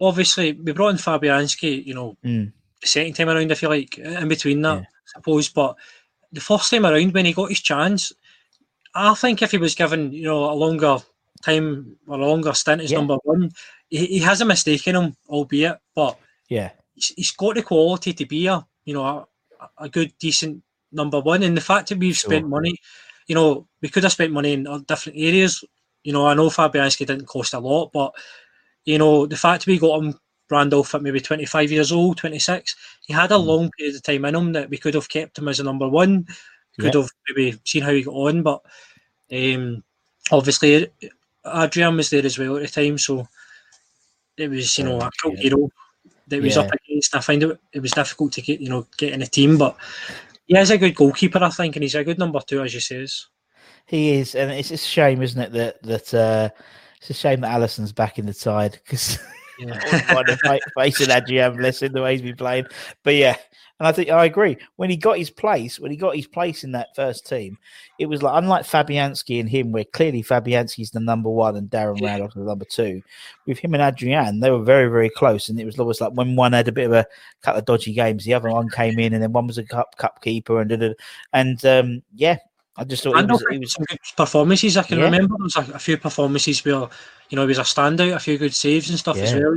Obviously, we brought in Fabianski. You know, Mm. the second time around, if you like, in between that, Yeah. I suppose. But the first time around, when he got his chance, I think if he was given, you know, a longer time or longer stint as Yeah. number one, he, he has a mistake in him, albeit, but Yeah. he's, he's got the quality to be a, you know, a, a good, decent number one. And the fact that we've spent Sure. money, you know, we could have spent money in different areas. You know, I know Fabianski didn't cost a lot, but you know, the fact we got him Randolph at maybe 25 years old, 26, he had a Mm. long period of time in him that we could have kept him as a number one, could have maybe seen how he got on, but um, obviously Adrian was there as well at the time, so it was, you know, a cult Yeah. hero that was up against. I find it, it was difficult to get, you know, get in the team, but he is a good goalkeeper, I think, and he's a good number two, as you says. He is, and it's a shame, isn't it, that that uh, it's a shame that Alisson's back in the side because Yeah. facing Adrian Blessing the way he's been playing. But yeah, and I think I agree. When he got his place, when he got his place in that first team, it was like unlike Fabianski and him, where clearly Fabianski's the number one and Darren Yeah. Randolph the number two. With him and Adrian, they were very, very close, and it was always like when one had a bit of a couple of dodgy games, the other one came in, and then one was a cup cup keeper, and and um, yeah, I just thought he was, he was some good performances. I can Yeah. remember there was a, a few performances where you know he was a standout, a few good saves and stuff as well.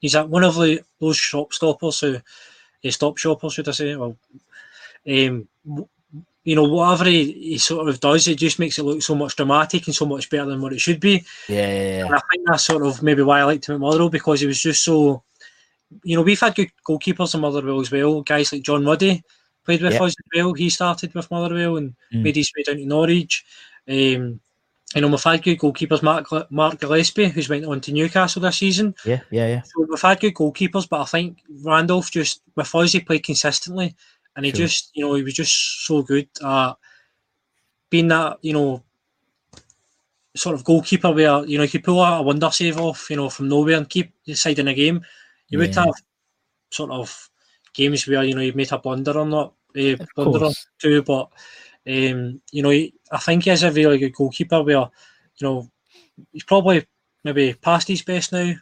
He's at one of the, those shop stoppers who, uh, stop shoppers, should I say? Well, um, you know, whatever he, he sort of does, it just makes it look so much dramatic and so much better than what it should be. Yeah, yeah, And yeah. I think that's sort of maybe why I liked him at Motherwell because he was just so. You know, we've had good goalkeepers in Motherwell as well. Guys like John Ruddy played with Yep. us as well. He started with Motherwell and Mm. made his way down to Norwich. Um, you know, we've had good goalkeepers. Mark Mark Gillespie, who's went on to Newcastle this season. Yeah, yeah, yeah. So we've had good goalkeepers, but I think Randolph just with us he played consistently, and he Sure. just you know he was just so good at being that you know sort of goalkeeper where you know he could pull out a wonder save off you know from nowhere and keep the side in the game. You would have sort of games where you know you've made a blunder or not, uh, blunder or two, but um, you know he- I think he is a really good goalkeeper where you know he's probably maybe past his best now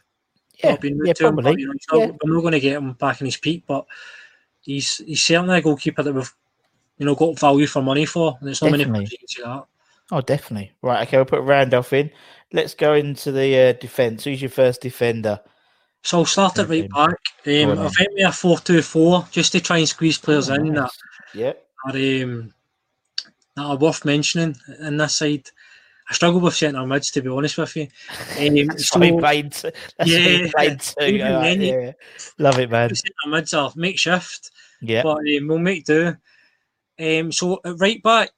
Yeah, been yeah, to him, but, you know, not, Yeah. I'm not going to get him back in his peak, but he's he's certainly a goalkeeper that we've you know got value for money for, and there's not many Definitely. you can see that. Oh, definitely. Right, okay, we'll put Randolph in. Let's go into the uh, defence. Who's your first defender? So I'll start at right back. Um, I've went with a four-two-four just to try and squeeze players Oh, in that. Yep. are um, that are worth mentioning in this side. I struggle with centre mids to be honest with you. Um, so what he played. To, that's Yeah, played to. even All right, then he- yeah. Love it, man. centre mids are makeshift. Yeah. but um, we'll make do. Um, so at right back,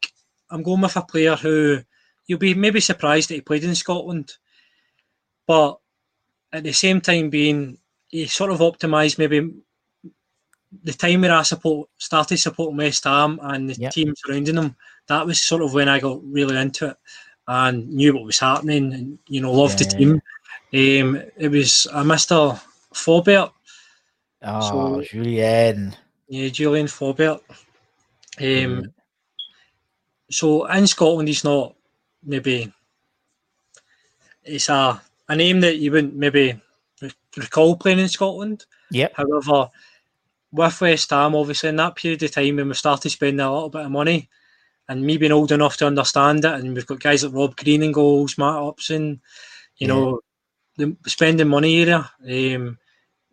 I'm going with a player who you'll be maybe surprised that he played in Scotland, but at the same time, being he sort of optimised maybe the time where I support started supporting West Ham and the Yep. team surrounding them. That was sort of when I got really into it and knew what was happening, and you know loved the team. Um, it was a Mister Faubert. Oh, so- Julien. Yeah, Julian Faubert. Um, Brilliant. so in Scotland, he's not maybe. It's a, a name that you wouldn't maybe recall playing in Scotland. Yeah. However, with West Ham, obviously in that period of time when we started spending a little bit of money, and me being old enough to understand it, and we've got guys like Rob Green and goals, Matt Upson, you Yeah. know, the spending money area. Um,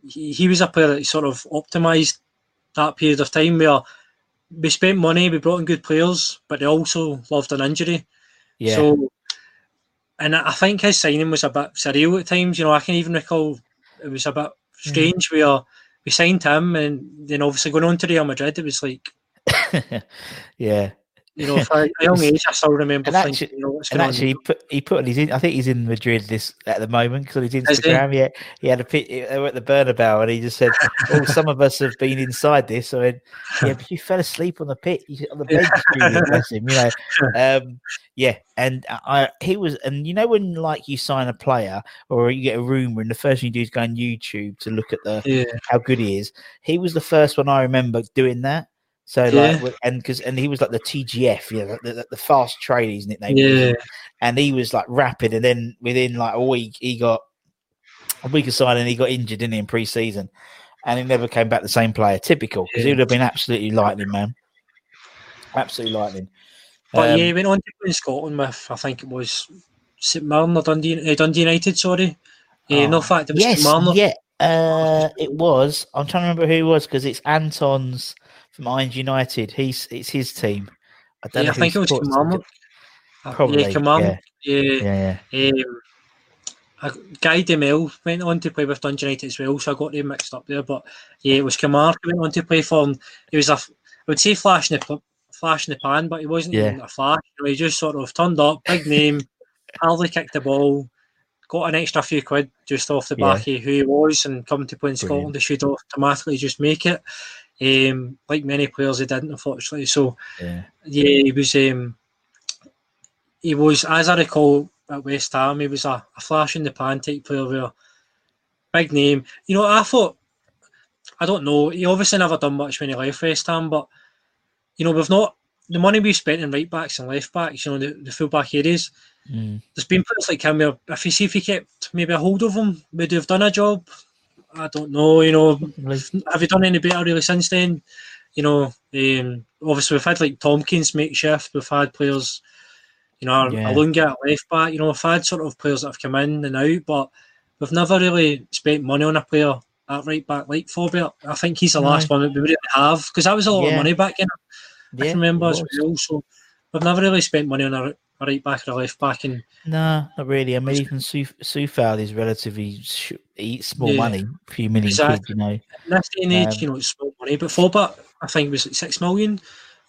he, he was a player that sort of optimised that period of time where we spent money, we brought in good players, but they also loved an injury. Yeah. So, and I think his signing was a bit surreal at times. You know, I can even recall it was a bit mm. strange where we signed him, and then obviously going on to Real Madrid, it was like, yeah. You know, for a young age, I still remember And thinking, actually- you know, And actually, he put he put on his. I think he's in Madrid this at the moment because on his he? Instagram, yeah, he had a pit, They were at the Bernabeu, and he just said, "Oh, some of us have been inside this." So, I went, yeah, but you fell asleep on the pit, you, on the bench, bless him. You know, um, yeah. And I, he was, and you know, when like you sign a player or you get a rumor, and the first thing you do is go on YouTube to look at the Yeah, how good he is. He was the first one I remember doing that. So Yeah. like, and because and he was like the TGV, you know, the, the, the fast trade, his nickname. was. yeah, And he was like rapid, and then within like a week, he got a week of signing, he got injured, didn't he, in pre-season, and he never came back the same player. Typical, because he would have been absolutely lightning, man. Absolutely lightning. but Um, yeah, he went on to play in Scotland with, I think it was St Mirren or Dundee, uh, Dundee United, sorry. Yeah, no Oh, fact, it was yes, St Mirren. yeah. Uh, it was. I'm trying to remember who it was because it's Anton's from Irons United. He's it's his team. I don't Yeah, know. I think it was them. Uh, Probably, Yeah, Kilmarnock. Yeah. Yeah, yeah. Um, uh, Guy Demel went on to play with Dundee United as well, so I got them mixed up there. But yeah, it was Kamar who went on to play for him. He was a, I would say flash in the flash in the pan, but he wasn't Yeah. even a flash. He just sort of turned up, big name, hardly kicked the ball, got an extra few quid just off the back of who he was, and coming to play in Scotland, Brilliant. they should automatically just make it. Um, like many players, he didn't, unfortunately. So Yeah. yeah, he was. Um, he was, as I recall, at West Ham. He was a, a flash in the pan type player, where big name. You know, I thought, I don't know. He obviously never done much when he left West Ham, but you know, we've not the money we've spent in right backs and left backs. You know, the, the full back areas. Mm. There's been players like him where if you see if he kept maybe a hold of him, would have done a job? I don't know. You know, have you done any better really since then? You know, um, obviously we've had like Tomkins makeshift. We've had players, you know, Yeah. Alunga at left back. You know, we've had sort of players that have come in and out, but we've never really spent money on a player at right back like Faubert. I think he's the No. last one that we really have because that was a lot Yeah. of money back in. I Yeah, can remember as well. So we've never really spent money on a, a right back or a left back, and No, not really. I mean, even Coufal is relatively sh- small Yeah. money, a few million quid, you know. in this day and age, Um, you know, it's small money. But Faubert, I think it was like six million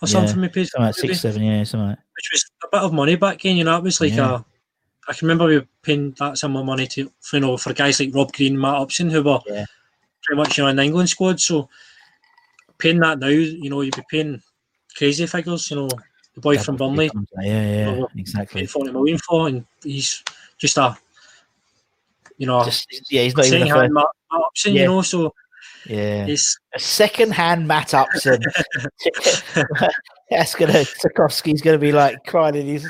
or Yeah, something. We paid, Something like maybe, six, seven, yeah, something like which was a bit of money back then. You know, it was like Yeah. a. I can remember we were paying that similar money to you know for guys like Rob Green, Matt Upson, who were Yeah. pretty much you know in the England squad. So paying that now, you know, you'd be paying crazy figures. You know, the boy that. from Burnley Yeah, yeah, exactly. forty million for, and he's just a, you know, Just, yeah, he's not even second hand Matt, Matt Upson. Yeah. You know, so Yeah, it's a second-hand Matt Upson. That's gonna Tarkowski's gonna be like crying in his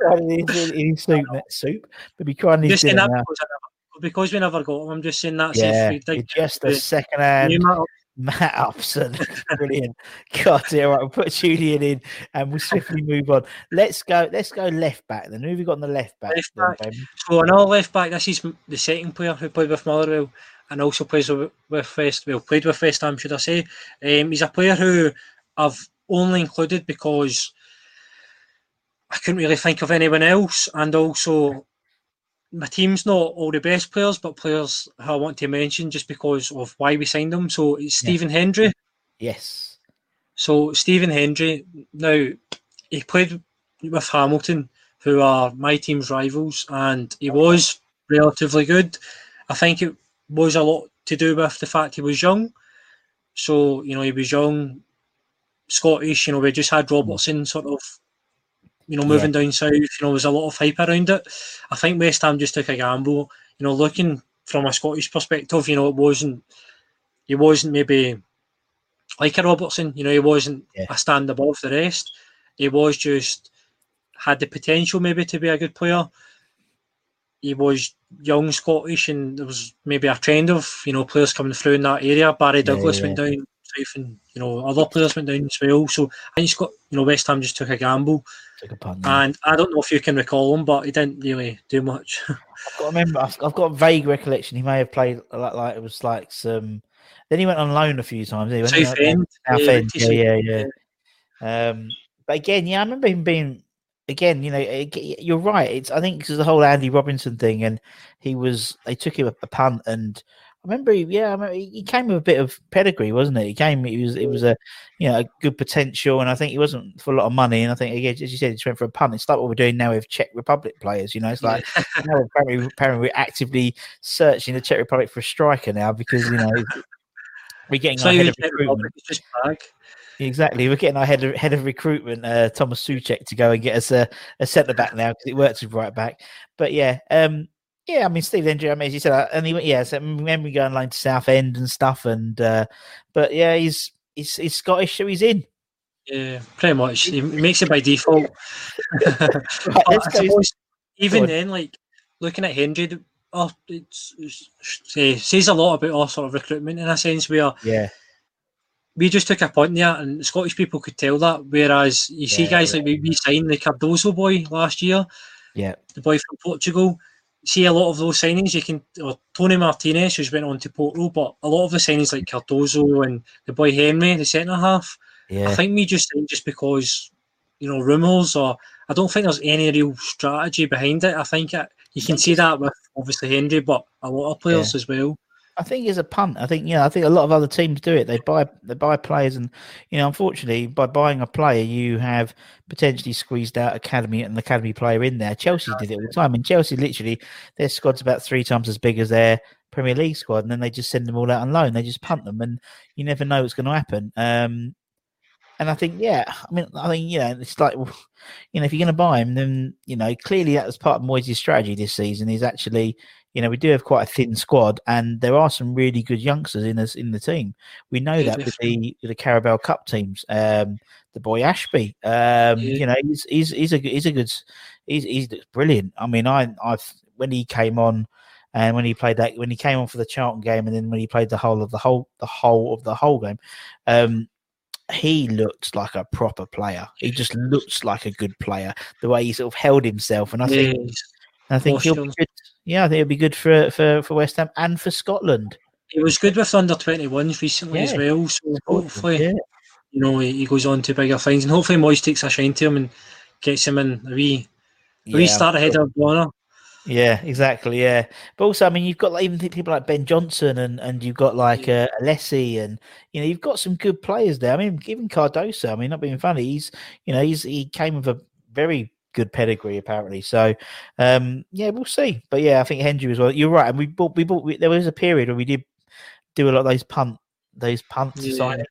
crying in his, in his soup, soup, but be crying in his dinner because, I never- because we never got him. I'm just saying that. Yeah, if we you're just a the second-hand Matt Matt Upson. Brilliant. God, yeah, right. We'll put Julian in and we'll swiftly move on. Let's go. Let's go left back then. Who have we got on the left back? Left then, back. baby? So another left back. This is the second player who played with Motherwell and also plays with, with West. Well, played with West Ham, should I say? Um, he's a player who I've only included because I couldn't really think of anyone else, and also my team's not all the best players, but players who I want to mention just because of why we signed them. So it's Yeah. Stephen Hendrie. Yes. So Stephen Hendrie, now he played with Hamilton, who are my team's rivals, and he was relatively good. I think it was a lot to do with the fact he was young. So you know he was young, Scottish. You know we just had Robertson sort of, you know, moving down south. You know, there was a lot of hype around it. I think West Ham just took a gamble. You know, looking from a Scottish perspective, you know, it wasn't. He wasn't maybe like a Robertson. You know, he wasn't Yeah. a stand above the rest. He was just had the potential maybe to be a good player. He was young Scottish, and there was maybe a trend of you know players coming through in that area. Barry Douglas went down south, and you know other players went down as well. So I think Scott, you know West Ham just took a gamble, Took a there. and I don't know if you can recall him, but he didn't really do much. I've got to remember. I've, I've got a vague recollection. He may have played like, like it was like some. Then he went on loan a few times. He went South End, South yeah, End. TC. Yeah, yeah, yeah. Um, but again, yeah, I remember him being. Again, you know, ag- you're right. It's I think it's the whole Andy Robinson thing, and he was. They took him a, a punt, and I remember. He, yeah, I remember he he came with a bit of pedigree, wasn't it? He came. It was. It was a, you know, a good potential, and I think he wasn't for a lot of money. And I think again, as you said, he just went for a punt. It's like what we're doing now with Czech Republic players. You know, it's like now apparently, apparently we're actively searching the Czech Republic for a striker now because you know we're getting So our head of recruitment. it's just brag. Exactly, we're getting our head of, head of recruitment, uh, Thomas Soucek, to go and get us a, a centre back now because it works with right back. But yeah, um, yeah, I mean Steve Hendrie, I mean as you said, uh, and he went, yeah, so remember going like to South End and stuff, and uh, but yeah, he's he's he's Scottish, so he's in. Yeah, pretty much. He makes it by default. Right, But let's I go. suppose even then, like looking at Hendrie, oh, it's, it's, say- says a lot about our sort of recruitment in a sense where Yeah, we just took a point there, and Scottish people could tell that. Whereas you see guys yeah. like we, we signed the Cardoso boy last year, yeah, the boy from Portugal. See a lot of those signings. You can or Toni Martinez, who's went on to Porto, but a lot of the signings like Cardoso and the boy Henry, the centre half. Yeah. I think we just signed just because you know rumours, or I don't think there's any real strategy behind it. I think it, you can see that with obviously Henry, but a lot of players as well. I think it's a punt. I think you know. I think a lot of other teams do it. They buy they buy players, and you know, unfortunately, by buying a player, you have potentially squeezed out academy and academy player in there. Chelsea did it all the time, and Chelsea literally their squad's about three times as big as their Premier League squad, and then they just send them all out on loan. They just punt them, and you never know what's going to happen. Um, and I think, yeah, I mean, I think, know, it's like, you know, if you're going to buy him, then, you know, clearly that was part of Moyes' strategy this season is actually, you know, we do have quite a thin squad and there are some really good youngsters in us in the team. We know that with the, with the Carabao Cup teams. Um, the boy Ashby, Yeah. um, you know, he's, he's, he's a, he's a good, he's, he's brilliant. I mean, I, I've, when he came on, and when he played that, when he came on for the Charlton game, and then when he played the whole of the whole, the whole of the whole game, um, he looked like a proper player. He just looks like a good player. The way he sort of held himself, and I think, Yes. I think he'll be good. Yeah, I think it'd be good for for for West Ham and for Scotland. He was good with under 21s recently as well. So hopefully, Yeah. you know, he, he goes on to bigger things, and hopefully Moyes takes a shine to him and gets him in a wee, a wee Yeah, start ahead of Bonner. Yeah, exactly. Yeah, but also, I mean, you've got like, even people like Ben Johnson, and and you've got like uh, Alessi, and you know, you've got some good players there. I mean, even Cardoso. I mean, not being funny, he's you know, he's he came with a very good pedigree apparently. So, um, yeah, we'll see. But yeah, I think Hendrie as well. You're right, and we bought we bought. We, there was a period where we did do a lot of those punt those punts Yeah. signings.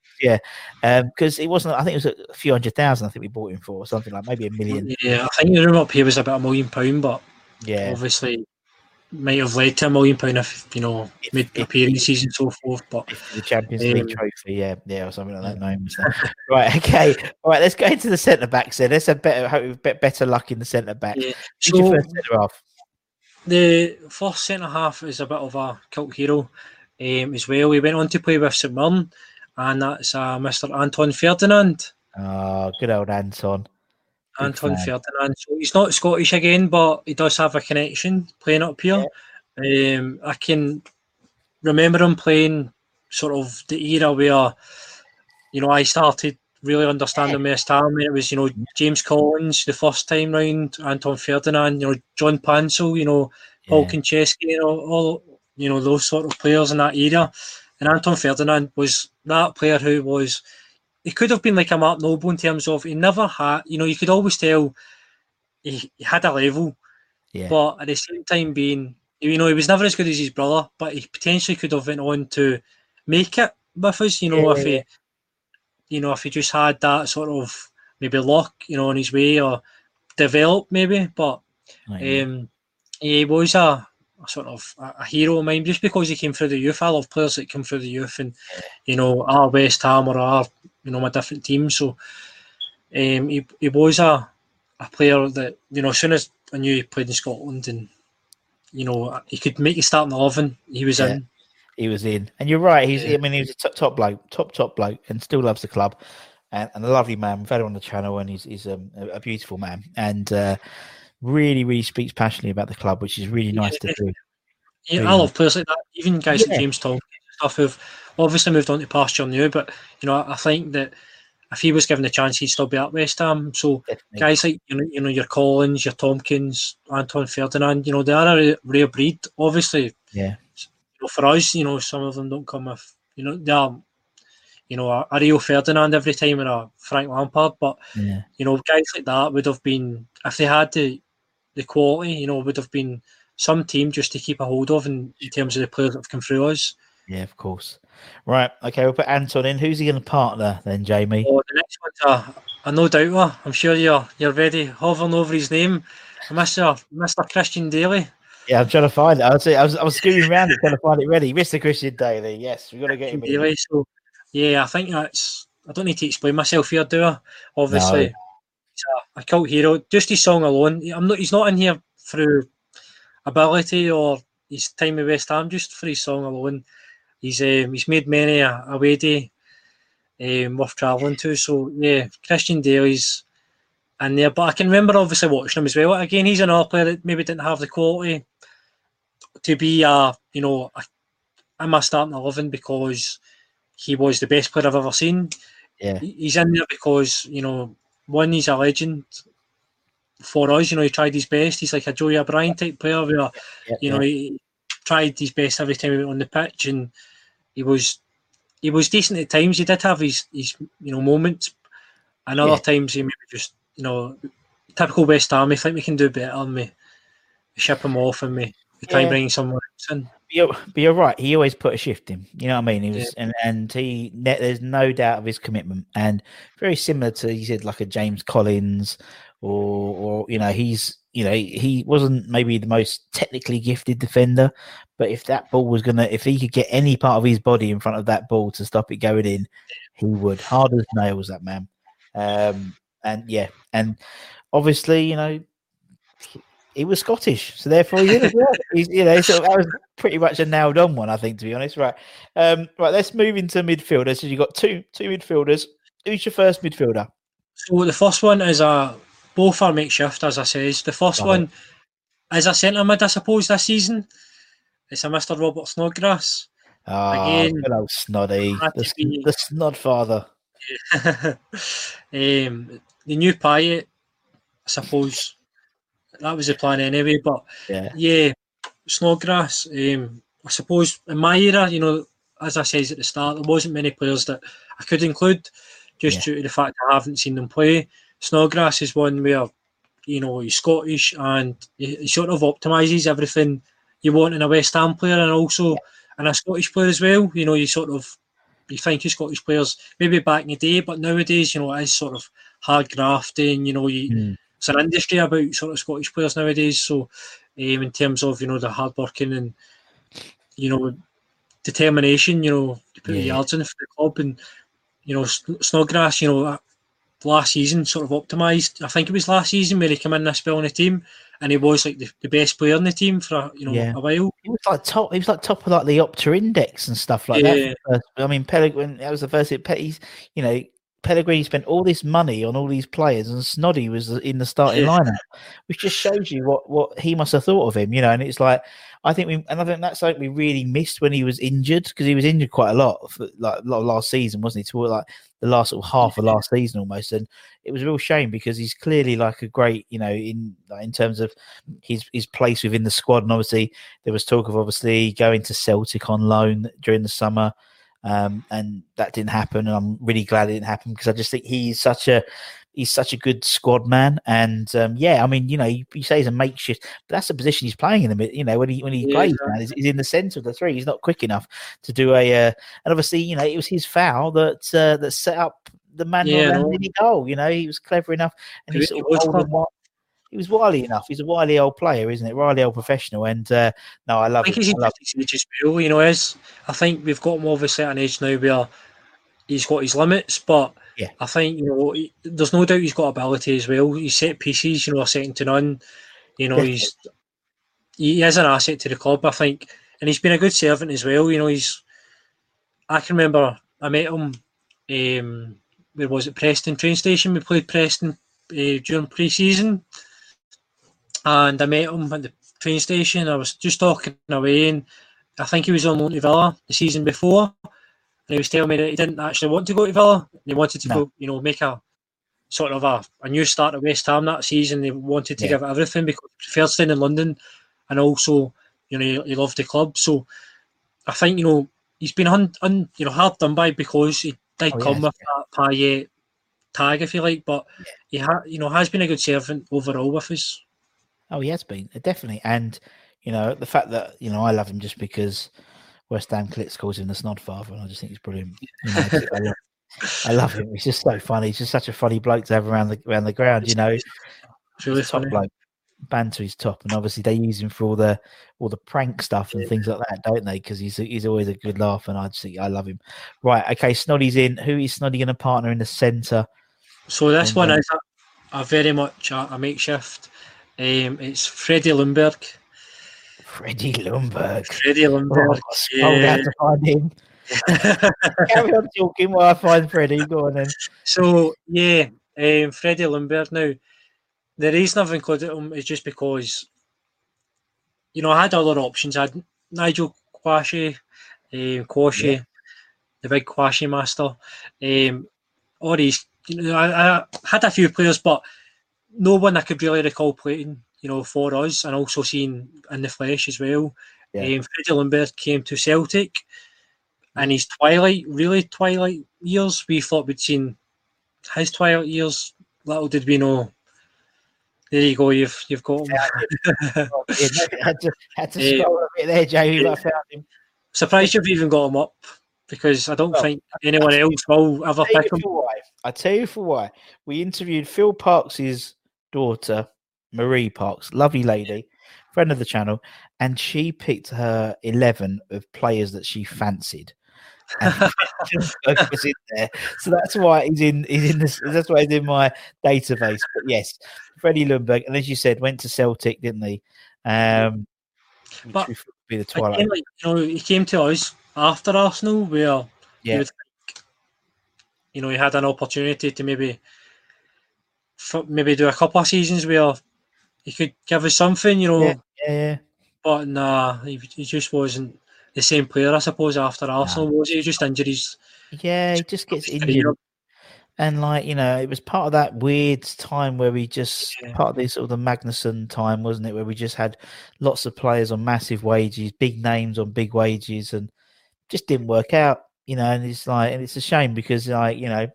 Yeah, because it wasn't. I think it was a few hundred thousand. I think we bought him for or something like maybe a million. Yeah, I think the room up here was about a million pound, but Yeah, obviously might have led to a million pound if you know mid appearances and so forth. But the Champions League Um, trophy, yeah, yeah, or something like that. That. right, okay, all right. Let's go into the centre backs then. Let's have better, hope we've bet- better luck in the centre back. yeah, so first the first centre half is a bit of a cult hero um, as well. He went on to play with St Mirren, and that's uh, Mr. Anton Ferdinand. Oh, good old Anton. Anton fan. Ferdinand. So he's not Scottish again, but he does have a connection playing up here. Um, I can remember him playing sort of the era where, you know, I started really understanding West Ham. and It was, you know, James Collins the first time round, Anton Ferdinand, you know, John Pantsil, you know, Paul Yeah. Konchesky, you know, all, you know, those sort of players in that era. And Anton Ferdinand was that player who was he could have been like a Mark Noble in terms of he never had, you know, you could always tell he, he had a level, Yeah, but at the same time being, you know, he was never as good as his brother, but he potentially could have went on to make it with us, you know, Yeah, if he, you know, if he just had that sort of maybe luck, you know, on his way or develop maybe, but Right, um, he was a, a sort of a, a hero of mine just because he came through the youth. I love players that come through the youth and, you know, our West Ham or our, you know, my different teams. So um, he, he was a, a player that, you know, as soon as I knew he played in Scotland and, you know, he could make you start in 11, he was Yeah. in. he was in, and you're right. He's, Yeah. I mean, he was a top, top bloke, top top bloke, and still loves the club, and, and a lovely man. We've had him on the channel, and he's he's um, a, a beautiful man, and uh, really, really speaks passionately about the club, which is really nice to do. Yeah, I love players like that. Even guys Yeah. like James Tomkins stuff who've obviously moved on to pasture now, but you know, I think that if he was given the chance, he'd still be at West Ham. So Definitely. guys like you know, you know, your Collins, your Tomkins, Anton Ferdinand, you know, they are a rare breed. Obviously, Yeah. you know, for us, you know, some of them don't come with, you know, they are, you know, a, a Rio Ferdinand every time or a Frank Lampard, but Yeah, you know, guys like that would have been if they had the the quality, you know, would have been some team just to keep a hold of in, in terms of the players that have come through us. Yeah, of course. Right, okay, we'll put Anton in. Who's he going to partner then, Jamie? Oh, the next one's a, a no doubter. I'm sure you're you're ready, hovering over his name, Mr. Mr. Christian Dailly. Yeah, I'm trying to find it. I was, I was, I was around trying to find it ready. Mr. Christian Dailly. Yes, we've got to get him. in. Dailly. So yeah, I think that's. I don't need to explain myself here, do I? Obviously, No. he's a, a cult hero. Just his song alone. I'm not. He's not in here through ability or his time with West Ham. Just for his song alone, he's um, he's made many a away day um, worth travelling to. So yeah, Christian Dailly's in there. But I can remember obviously watching him as well. Again, he's another player that maybe didn't have the quality to be a you know a, in my starting eleven because he was the best player I've ever seen. Yeah, He's in there because you know one, he's a legend for us. You know, he tried his best. He's like a Joey O'Brien type player where yeah, you know yeah. he tried his best every time he went on the pitch, and he was he was decent at times. He did have his his you know moments, and other Yeah. times he maybe just you know typical West Ham. We think we can do better, and we, we ship him off, and we, we try Yeah. and bring someone else in. But you're, but you're right. He always put a shift in. You know what I mean? He was, and and he. There's no doubt of his commitment, and very similar to you said, like a James Collins, or or you know, he's you know he wasn't maybe the most technically gifted defender, but if that ball was gonna, if he could get any part of his body in front of that ball to stop it going in, he would. Hard as nails, that man. Um, and yeah, and obviously, you know, he was Scottish, so therefore as well. He's, you know, so that was pretty much a nailed on one, I think, to be honest. Right, um, right. Let's move into midfielders. So you've got two two midfielders. Who's your first midfielder? So the first one is a both are makeshift, as I says. The first Right. one, as a centre mid, I suppose, this season, it's a Mr. Robert Snodgrass. Oh, Again, good old snoddy, the, be- the snod father. um, the new Payet, I suppose, that was the plan anyway. But Yeah, yeah, Snodgrass. Um, I suppose in my era, you know, as I said at the start, there wasn't many players that I could include, just Yeah. due to the fact I haven't seen them play. Snodgrass is one where, you know, he's Scottish and he, sort of optimises everything you want in a West Ham player and also in a Scottish player as well. You know, you sort of you think of Scottish players maybe back in the day, but nowadays, you know, it is sort of hard grafting. You know, you, Mm. it's an industry about sort of Scottish players nowadays. So, um, in terms of you know the hard working and you know determination, you know, to put the Yeah. yards in for the club, and you know Sn- Snodgrass, you know, last season sort of optimised. I think it was last season where he came in a spell in the team, and he was like the, the best player in the team for you know Yeah. a while. he was like top. He was like top of like the Opta Index and stuff like that. Yeah. first- I mean, Pellegrini. That was the first. He's, you know, Pellegrini spent all this money on all these players, and Snoddy was in the starting Yeah. lineup, which just shows you what what he must have thought of him. You know, and it's like I think we, and I think that's something we really missed when he was injured because he was injured quite a lot, for, like a lot of last season, wasn't he? Toward like the last sort of half of last season almost, and it was a real shame because he's clearly like a great, you know, in like, in terms of his his place within the squad, and obviously there was talk of obviously going to Celtic on loan during the summer. Um, and that didn't happen, and I'm really glad it didn't happen because I just think he's such a he's such a good squad man, and um, yeah, I mean, you know, you, you say he's a makeshift, but that's the position he's playing in the mid. You know, when he when he Yeah, plays, man, he's, he's in the centre of the three. He's not quick enough to do a, uh, and obviously, you know, it was his foul that uh, that set up the man Yeah. Goal. You know, he was clever enough, and He was- sort he of was old and clever. wi- he was wily enough. He's a wily old player, isn't it? Wily old professional, and uh, no, I love I think it. he's I love in his age. You know, is I think we've got him obviously at an age now where he's got his limits, but Yeah. I think you know he, there's no doubt he's got ability as well. He's set pieces, you know, are second to none. You know, he's he is an asset to the club, I think, and he's been a good servant as well. You know, he's I can remember I met him. Um, where was it? Preston train station. We played Preston uh, during pre-season, and I met him at the train station. I was just talking away, and I think he was on loan to Villa the season before, and he was telling me that he didn't actually want to go to Villa. He wanted to No. go, you know, make a sort of a, a new start at West Ham that season. He wanted to Yeah. give everything because he preferred staying in London, and also, you know, he, he loved the club. So I think you know he's been un, un, you know hard done by because he did Oh, come with that Payet tag, if you like, but he ha- you know has been a good servant overall with us. Oh, he has been definitely, and you know the fact that you know I love him just because West Ham Clits calls him the Snod Father, and I just think he's brilliant. You know, I, love, I love him. He's just so funny. He's just such a funny bloke to have around the around the ground. You know, It's really top funny. bloke. Banter is top, and obviously they use him for all the all the prank stuff and things like that, don't they? Because he's he's always a good laugh, and I just think I love him. Right, okay, Snoddy's in. Who is Snoddy going to partner in the centre? So this And one then- is a, a very much a, a makeshift. Um, it's Freddie Ljungberg. Freddie Ljungberg. Freddie Oh, Ljungberg. I've got to to find him. Carry on talking while I find Freddie. Go on then. So yeah, um, Freddie Ljungberg. Now, the reason I've included him is just because, you know, I had other options. I had Nigel Quashie, um, Quashie, the big Quashie master. Um, all these, you know, I, I had a few players, but no one I could really recall playing, you know, for us, and also seen in the flesh as well. Yeah. Um, Freddie Ljungberg came to Celtic, and his twilight, really twilight years, we thought we'd seen his twilight years. Little did we know. There you go. You've you've got him. Yeah, no, had to, had to Yeah. scroll a bit there, Jamie, I found him. Surprised you've even got him up because I don't Well, think anyone else will ever I pick him. I tell you for why. We interviewed Phil Parkes' daughter, Marie Parkes, lovely lady, friend of the channel, and she picked her eleven of players that she fancied. And was in there, so that's why he's in. He's in this. That's why he's in my database. But yes, Freddie Ljungberg, and as you said, went to Celtic, didn't he? Um, But we thought would be the twilight. Again, like, you know, he came to us after Arsenal, where you Yeah. think, you know, he had an opportunity to maybe, maybe do a couple of seasons where he could give us something, you know. Yeah, yeah, yeah. But nah, he, he just wasn't the same player, I suppose, after Arsenal, was he? Just injuries. Yeah, he just gets injured. And like, you know, it was part of that weird time where we just Yeah. part of this sort of the Magnusson time, wasn't it? Where we just had lots of players on massive wages, big names on big wages, and just didn't work out, you know, and it's like and it's a shame because like, you know, I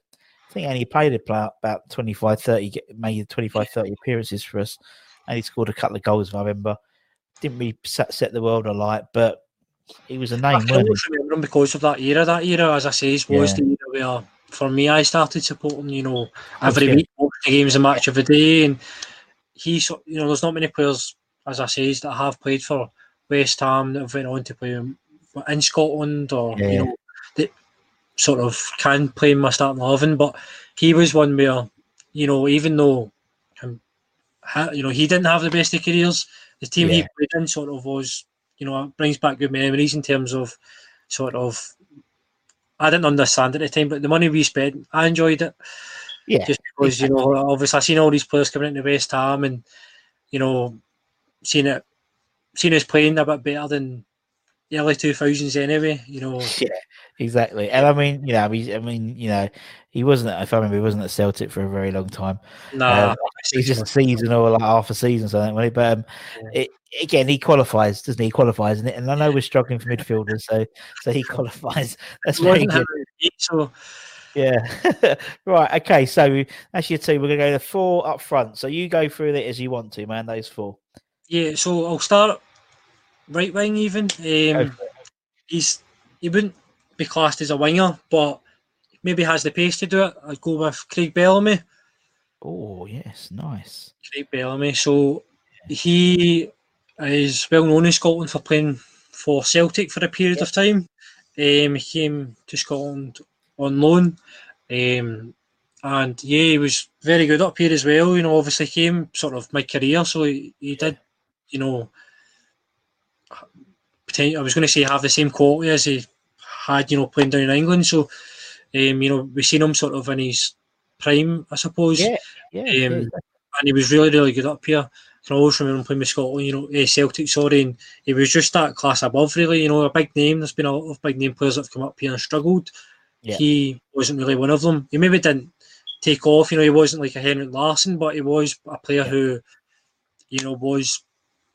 think only played about about 25, 30, get- made 25, 30 appearances for us. And he scored a couple of goals, if I remember. Didn't really set, set the world alight, but he was a name, wasn't remember him because of that era. That era, as I say, was Yeah. the era where, for me, I started supporting. You know, every week, the games, a match of the day, and he, you know, there's not many players, as I say, that have played for West Ham that have went on to play in Scotland or Yeah. you know that sort of can play in my starting eleven. But he was one where, you know, even though, you know, he didn't have the best of careers. The team he played in sort of was, you know, brings back good memories in terms of sort of. I didn't understand at the time, but the money we spent, I enjoyed it Yeah. just because you know obviously I've seen all these players coming into West Ham and you know seeing it seeing us playing a bit better than early two thousands anyway. You know, Yeah, exactly. And I mean, you know, I mean, I mean, you know, he wasn't. If I remember, he wasn't at Celtic for a very long time. nah, Um, He's just a season or like half a season, something. he? But um, it, again, he qualifies, doesn't he? He qualifies, and, and I know we're struggling for midfielders, so so he qualifies. That's very good. having a beat, so Yeah. right. Okay. So that's your two. We're gonna go to four up front. So you go through it as you want to, man. Those four. yeah. So I'll start right wing even. Um, he's he wouldn't be classed as a winger, but maybe has the pace to do it. I'd go with Craig Bellamy. Oh yes, nice. Craig Bellamy. So he is well known in Scotland for playing for Celtic for a period of time. Um, he came to Scotland on loan. Um, and yeah, he was very good up here as well. You know, obviously came sort of mid career, so he, he did, you know, I was going to say have the same quality as he had, you know, playing down in England. So, um, you know, we've seen him sort of in his prime, I suppose Yeah. Yeah. yeah, Um, exactly. and he was really, really good up here. I can always remember him playing with Scotland, you know, eh, Celtic, sorry, and he was just that class above, really. You know, a big name. There's been a lot of big name players that have come up here and struggled. Yeah. He wasn't really one of them. He maybe didn't take off, you know, he wasn't like a Henrik Larsson, but he was a player who, you know, was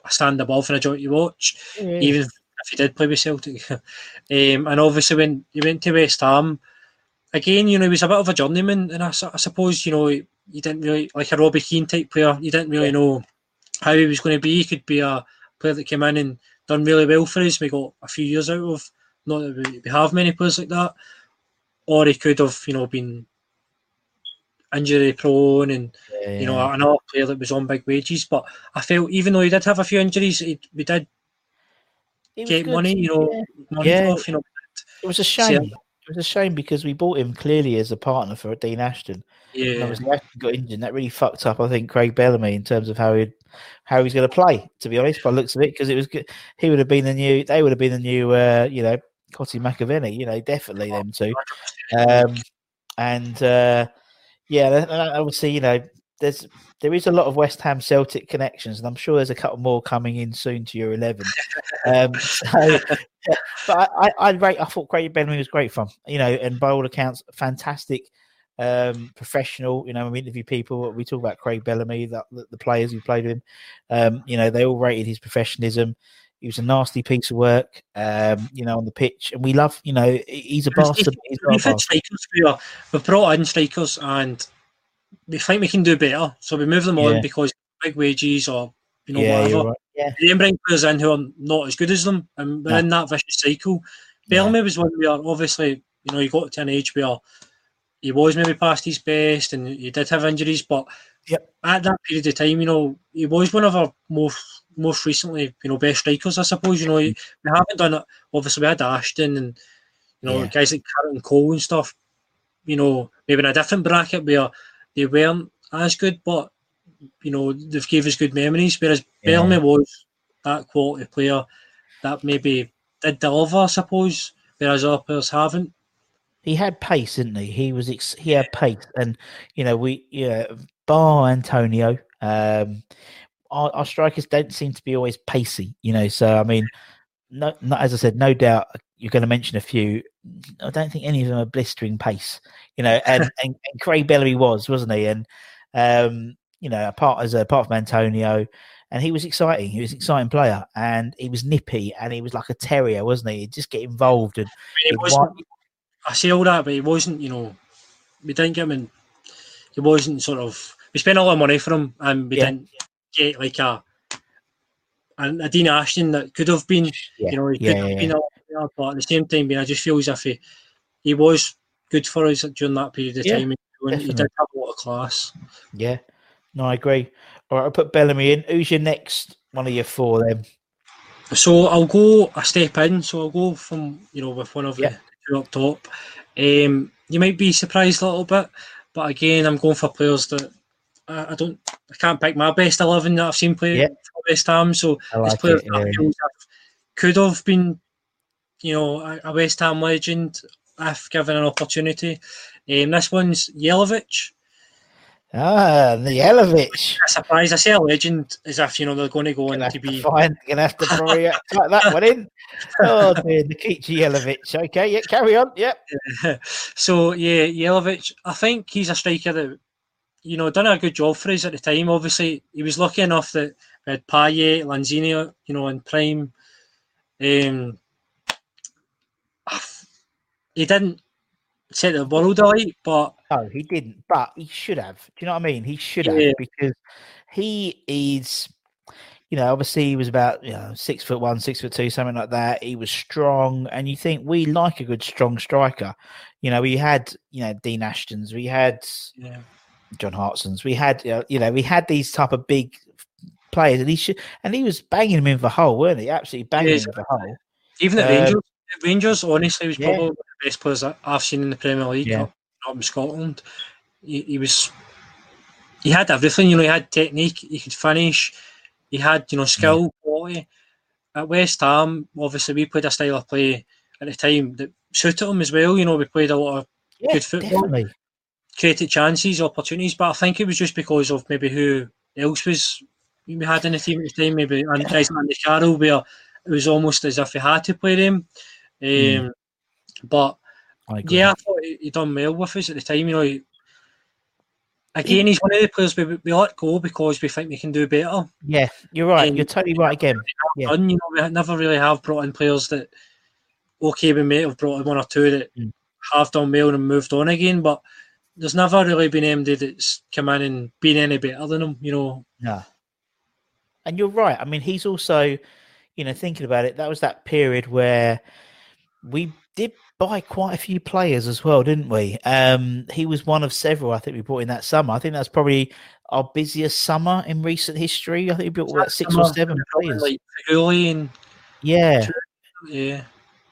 a stand above and a joy you watch, Yeah. even if he did play with Celtic. um, and obviously, when he went to West Ham, again, you know, he was a bit of a journeyman, and I, I suppose, you know, you didn't really like a Robbie Keane type player. You didn't really know how he was going to be. He could be a player that came in and done really well for us. We got a few years out of. Not that we have many players like that, or he could have, you know, been injury prone and you know Yeah. another player that was on big wages. But I felt even though he did have a few injuries, he, we did He get good. money. You know, Yeah. money Yeah. off. You know, It was a See, shame. It was a shame because we bought him clearly as a partner for Dean Ashton. And yeah. obviously Ashton got injured. That really fucked up, I think, Craig Bellamy in terms of how he how he's going to play. To be honest, by the looks of it, because it was good. He would have been the new. They would have been the new. Uh, you know, Cottee McAvennie. You know, definitely them two. Um, and uh, yeah, obviously, you know, there's there is a lot of West Ham Celtic connections, and I'm sure there's a couple more coming in soon to your eleven. Um, so, but I, I, rate. I thought Craig Bellamy was great fun. You know, and by all accounts, fantastic, um, professional. You know, when we interview people, we talk about Craig Bellamy, the, the, the players who played with him. Um, you know, they all rated his professionalism. He was a nasty piece of work, um, you know, on the pitch, and we love. You know, he's a bastard. He's We've had strikers where we've brought in strikers and we think we can do better, so we move them Yeah. on because big wages or you know yeah, whatever. right. Yeah, They then bring players in who are not as good as them, and we're No. in that vicious cycle. Bellamy was one where obviously you know he got to an age where he was maybe past his best, and he did have injuries, but Yep. at that period of time, you know, he was one of our most most recently, you know, best strikers, I suppose. You know, mm. we haven't done it. Obviously, we had Ashton and you know Yeah. guys like Carlton Cole and stuff. You know, maybe in a different bracket where they weren't as good, but you know they've gave us good memories. Whereas Yeah. Bellamy was that quality player that maybe did deliver, I suppose, whereas other players haven't. he had pace, didn't he? He was ex- he had pace, and you know we yeah, bar Antonio. Um, our, our strikers don't seem to be always pacey, you know. So I mean, no, not as I said, no doubt you're going to mention a few. I don't think any of them are blistering pace, you know. And and, and Craig Bellamy was, wasn't he? And um, you know, apart as a part from Antonio, and he was exciting. He was an exciting player, and he was nippy, and he was like a terrier, wasn't he? He'd just get involved and. He'd wasn't, wipe- I say all that, but he wasn't. You know, we didn't get him. In, he wasn't sort of. We spent a lot of money for him, and we Yeah. didn't get like a. And a Dean Ashton that could have been, Yeah, you know, he yeah, could have yeah, been a lot better, but at the same time, I just feel as if he, he was good for us during that period of time. and he did have a lot of class. Yeah, no, I agree. All right, I'll put Bellamy in. Who's your next one of your four then? So I'll go a step in. So I'll go from you know with one of Yeah. the two up top. Um, you might be surprised a little bit, but again, I'm going for players that I, I don't, I can't pick my best eleven that I've seen play Yeah. for West Ham. So I it's like players it. that yeah. feel as if could have been, you know, a, a West Ham legend if given an opportunity. Um, this one's Jelavic. Ah, Nielovich. A surprise. I say a legend as if you know they're going to go on to be. find, gonna have to probably type that one in. Oh dear, Nikica Jelavic. Okay, yeah, carry on. Yep. so yeah, Jelavic, I think he's a striker that you know done a good job for us at the time. Obviously, he was lucky enough that we had Payet, Lanzini, you know, in prime. Um, he didn't set the world alight, but No, he didn't, but he should have. Do you know what I mean? He should Yeah. have because he is, you know, obviously he was about you know six foot one, six foot two, something like that. He was strong, and you think we like a good strong striker. You know, we had you know Dean Ashton's, we had yeah, John Hartson's, we had you know we had these type of big players, and he should and he was banging them in the hole, weren't he? Absolutely banging Yes. them in the hole. even the Um, Rangers, Rangers honestly was yeah. probably one of the best players I've seen in the Premier League Yeah. up in Scotland. He, he was, he had everything. You know, he had technique, he could finish, he had you know skill, quality. At West Ham, obviously, we played a style of play at the time that suited him as well. You know, we played a lot of Yeah, Good football. definitely. Created chances, opportunities, but I think it was just because of maybe who else was we had in the team at the time, maybe and guys like Andy Carroll, where it was almost as if he had to play them. Um, Mm. But I yeah, I thought he, he done well with us at the time. You know, he, again, he's one of the players we, we let go because we think we can do better. yeah, you're right. Um, You're totally right again. Yeah. Done, you know, we never really have brought in players that okay, we may have brought in one or two that Mm. have done well and moved on again, but there's never really been anybody that's come in and been any better than him. You know, Yeah. And you're right. I mean, he's also, you know, thinking about it, that was that period where we did buy quite a few players as well, didn't we? Um, he was one of several I think we brought in that summer. I think that's probably our busiest summer in recent history. I think we built about six or seven players. like Figuli and Yeah, yeah,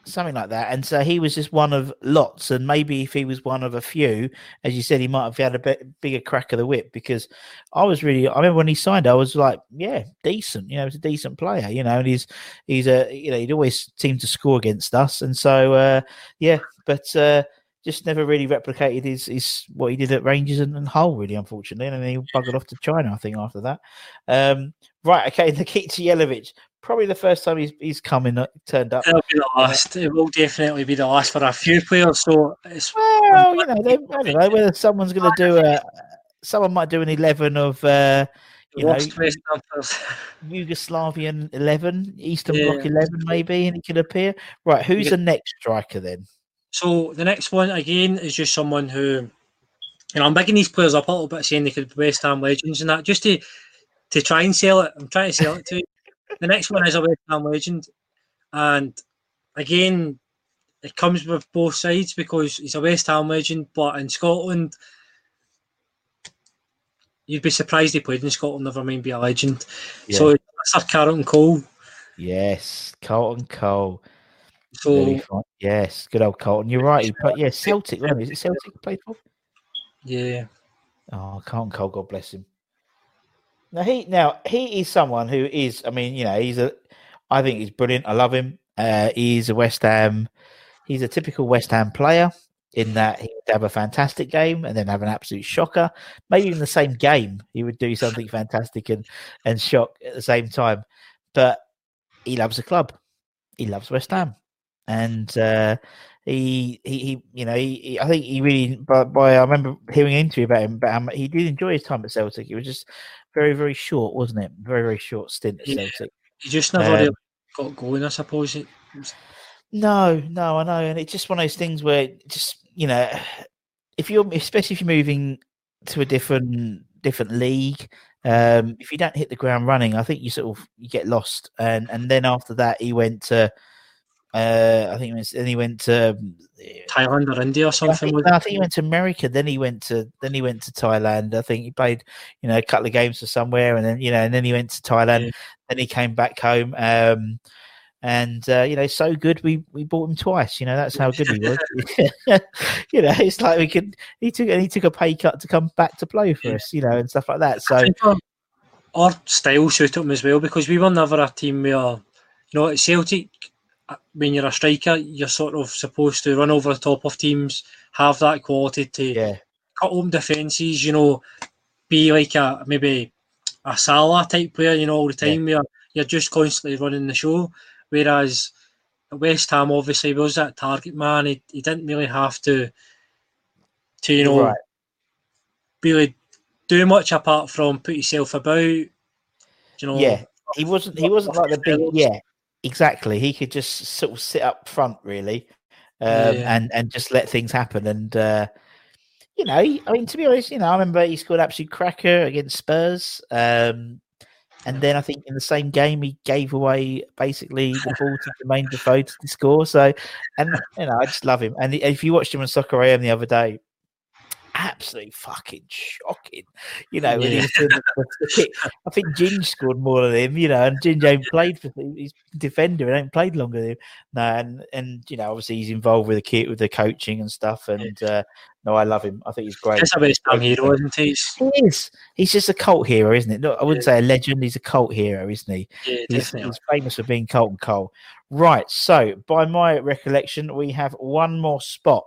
something like that. And so he was just one of lots. And maybe if he was one of a few, as you said, he might have had a bit bigger crack of the whip because I was really, I remember when he signed, I was like, yeah, decent. You know, he's a decent player, you know, and he's, he's a, you know, he'd always seemed to score against us. And so, uh, yeah, but, uh, just never really replicated his, his what he did at Rangers and, and Hull, really, unfortunately. And then he buggered off to China, I think, after that. Um, right, okay, Nikita Jelavic, probably the first time he's he's coming uh, turned up. it'll be the last. It will definitely be the last for a few players. So it's Well, you know, they, I don't know whether someone's going to do a. Someone might do an eleven of uh, you know lost West Ham players. Yugoslavian eleven, Eastern Yeah. Bloc eleven, maybe, and he could appear. Right, who's Yeah. the next striker then? So the next one again is just someone who, you know, I'm bigging these players up a little bit, saying they could be West Ham legends and that, just to to try and sell it. I'm trying to sell it to you. The next one is a West Ham legend, and again, it comes with both sides because he's a West Ham legend, but in Scotland, you'd be surprised he played in Scotland. Never mind be a legend. So that's Sir Carlton Cole. Yes, Carlton Cole. So. Yes, good old Carlton. You're right. He played, yeah, Celtic. He? Is it Celtic played for? yeah, Oh, Carlton Cole, God bless him. Now he now he is someone who is. I mean, you know, he's a. I think he's brilliant. I love him. Uh, he's a West Ham. He's a typical West Ham player. in that he would have a fantastic game and then have an absolute shocker. Maybe in the same game, he would do something fantastic and, and shock at the same time. But he loves the club. He loves West Ham. And uh, he, he, he, you know, he, he, I think he really, by, by I remember hearing an interview about him, but um, he did enjoy his time at Celtic. It was just very, very short, wasn't it? Very, very short stint at Yeah. Celtic. He just never Um, really got going, I suppose. It, No, no, I know, and it's just one of those things where just you know, if you're especially if you're moving to a different different league, um, if you don't hit the ground running, I think you sort of you get lost. And and then after that, he went to, uh, I think, was, then he went to. um, Thailand or India or I something. think, was I think he went to America. Then he went to then he went to Thailand. I think he played, you know, a couple of games for somewhere, and then you know, and then he went to Thailand. Yeah. Then he came back home, um, and uh, you know, so good we we bought him twice. You know, that's how good he was. you know, it's like we could. He took he took a pay cut to come back to play for Yeah. us. You know, and stuff like that. I So think our, our style suited him as well because we were never a team where, you know, at Celtic, when you're a striker, you're sort of supposed to run over the top of teams, have that quality to yeah, cut home defences, you know, be like a maybe a Salah type player, you know, all the Yeah. time where you're just constantly running the show. Whereas West Ham obviously was that target man. He, he didn't really have to to, you know, right. really do much apart from put yourself about. You know, Yeah, he wasn't. He wasn't like the big. Yeah, exactly. He could just sort of sit up front, really, um, Yeah. and and just let things happen. And uh, you know, I mean, to be honest, you know, I remember he scored absolute cracker against Spurs. Um, and then I think in the same game he gave away basically the ball to Jermaine Defoe to score. So, and you know, I just love him. And if you watched him on Soccer AM the other day, absolutely fucking shocking. You know, Yeah. I think Ginge scored more than him, you know, and Ginge ain't played for he's defender and ain't played longer than him. No, and and you know, obviously he's involved with the kit with the coaching and stuff. And uh, no, I love him. I think he's great. He's a West Ham hero, isn't he? He is. He's just a cult hero, isn't it? No, I wouldn't say a legend. He's a cult hero, isn't he? Yeah, He's, he's famous for being Carlton Cole. Right. So, by my recollection, we have one more spot.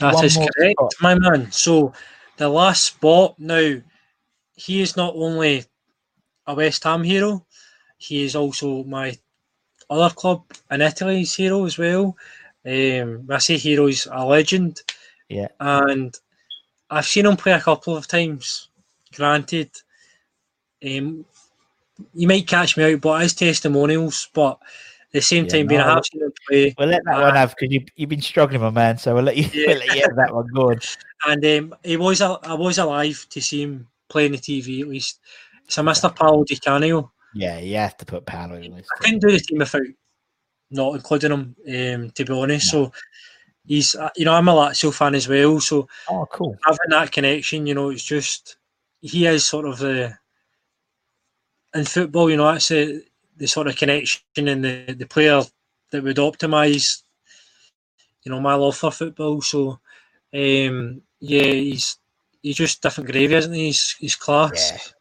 That one is correct, spot. my man. So the last spot now, he is not only a West Ham hero, he is also my other club in Italy's hero as well. Um, I say hero, he's a legend. Yeah. And I've seen him play a couple of times. Granted, um, you might catch me out, but as testimonials, but the same Yeah, time, being no, have seen him play. We'll let that Uh, one have because you, you've been struggling, my man. So we'll let you, Yeah. we'll let you have that one going. and um, he was I was alive to see him playing the TV at least. So Mr. Paolo Di Canio. Yeah, you have to put Paolo in this. I couldn't do the team without not including him. Um, to be honest, so he's uh, you know I'm a Lazio fan as well. So Oh, cool. having that connection, you know, it's just he is sort of the in football, you know, that's the, the sort of connection and the, the player that would optimise, you know, my love for football. So, um, yeah, he's he's just different gravy, isn't he? He's, he's class.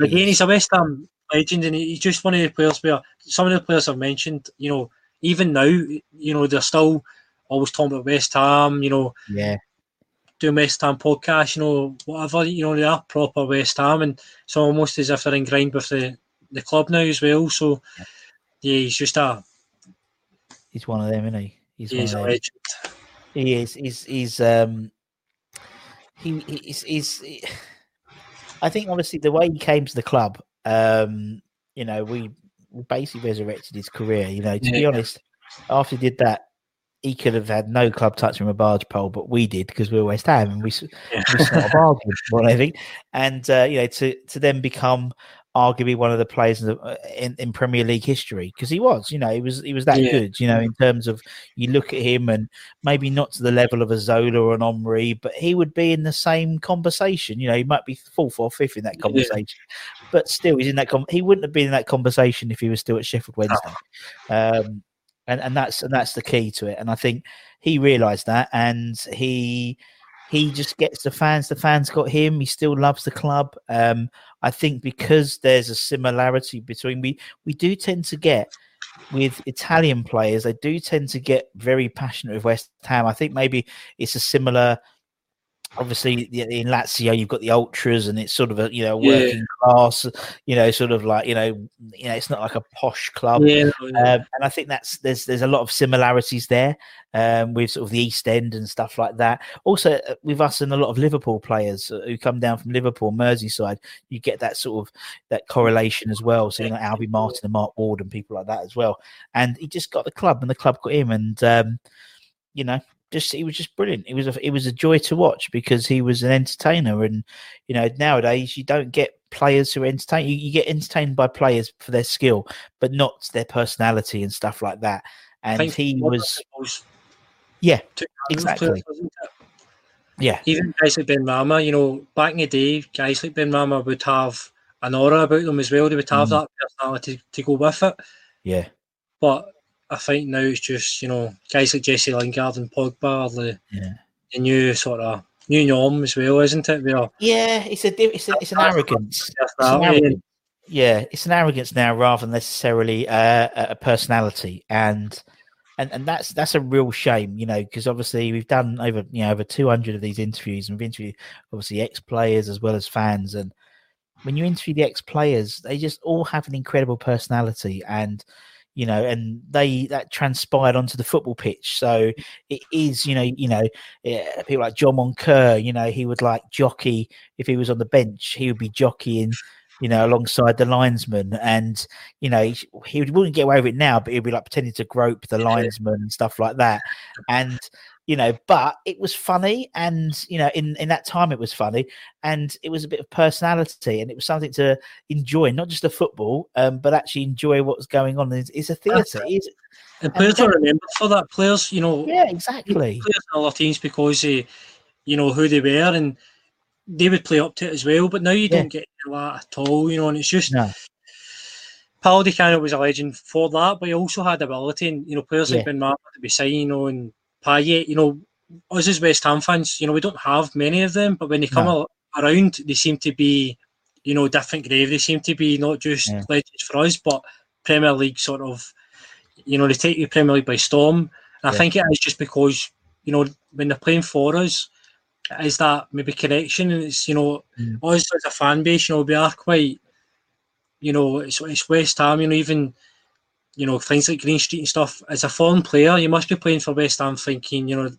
Yeah. Again, he's a West Ham legend, and he's just one of the players where some of the players I've mentioned, you know, even now, you know, they're still always talking about West Ham, you know, Yeah, doing West Ham podcast, you know, whatever, you know, they are proper West Ham, and it's almost as if they're ingrained with the, the club now as well. So, yeah, he's just a he's one of them, isn't he? He's, he's a them. legend. He is. He's. He's. Um. He. He's. he's he- I think obviously the way he came to the club, um, you know, we we basically resurrected his career. You know, to be honest, after he did that, he could have had no club touching him a barge pole, but we did because we were West Ham and we Yeah. we sort of more anything. And uh, you know, to to then become arguably one of the players in, the, in, in Premier League history because he was, you know, he was he was that Yeah. good. You know, in terms of you look at him and maybe not to the level of a Zola or an Omri, but he would be in the same conversation. You know, he might be fourth or fifth in that Yeah. conversation, but still, he's in that. Com- he wouldn't have been in that conversation if he was still at Sheffield Wednesday. Um, and and that's and that's the key to it. And I think he realised that, and he he just gets the fans. The fans got him. He still loves the club. Um, I think because there's a similarity between we we do tend to get with Italian players, they do tend to get very passionate with West Ham. I think maybe it's a similar obviously in Lazio you've got the ultras and it's sort of a you know working yeah. class you know sort of like you know you know it's not like a posh club. Yeah, yeah. Um, and I think that's there's there's a lot of similarities there um, with sort of the East End and stuff like that. Also uh, with us and a lot of Liverpool players uh, who come down from Liverpool Merseyside you get that sort of that correlation as well. So you know Alvin Martin and Mark Ward and people like that as well. And he just got the club and the club got him and um, you know just he was just brilliant. It was a it was a joy to watch because he was an entertainer, and you know nowadays you don't get players who entertain you. You get entertained by players for their skill, but not their personality and stuff like that. And he was, yeah, exactly. Players, yeah, even guys like Benrahma, you know, back in the day, guys like Benrahma would have an aura about them as well. They would have mm. that personality to go with it. Yeah, but I think now it's just you know guys like Jesse Lingard and Pogba are the, yeah. the new sort of new norm as well, isn't it? Are, yeah, it's a it's, a, it's an arrogance. It's an arrogance. Yeah, it's an arrogance now rather than necessarily uh, a personality, and and and that's that's a real shame, you know, because obviously we've done over you know over two hundred of these interviews, and we've interviewed obviously ex players as well as fans, and when you interview the ex players, they just all have an incredible personality, and you know, and they that transpired onto the football pitch. So it is, you know, you know, yeah, people like John Moncur, you know, he would like jockey. If he was on the bench, he would be jockeying, you know, alongside the linesman, and you know, he, he wouldn't get away with it now, but he'd be like pretending to grope the linesman and stuff like that, and you know but it was funny and you know in in that time it was funny and it was a bit of personality and it was something to enjoy not just the football um, but actually enjoy what's going on it's, it's a theatre it's, and players are remembered for that players you know yeah exactly players in other teams because they you know who they were and they would play up to it as well but now you yeah. don't get that at all you know and it's just no. Paul Di Canio was a legend for that, but he also had ability, and you know players yeah. like Ben Martin to be saying, you know, and Payet, you know, us as West Ham fans, you know, we don't have many of them, but when they come no. around, they seem to be, you know, different grave. They seem to be not just yeah. legends for us, but Premier League sort of, you know, they take the Premier League by storm. And yeah. I think it is just because, you know, when they're playing for us, is that maybe connection, and it's you know, mm. us as a fan base, you know, we are quite, you know, it's, it's West Ham, you know, even you know, things like Green Street and stuff, as a foreign player, you must be playing for West Ham thinking, you know,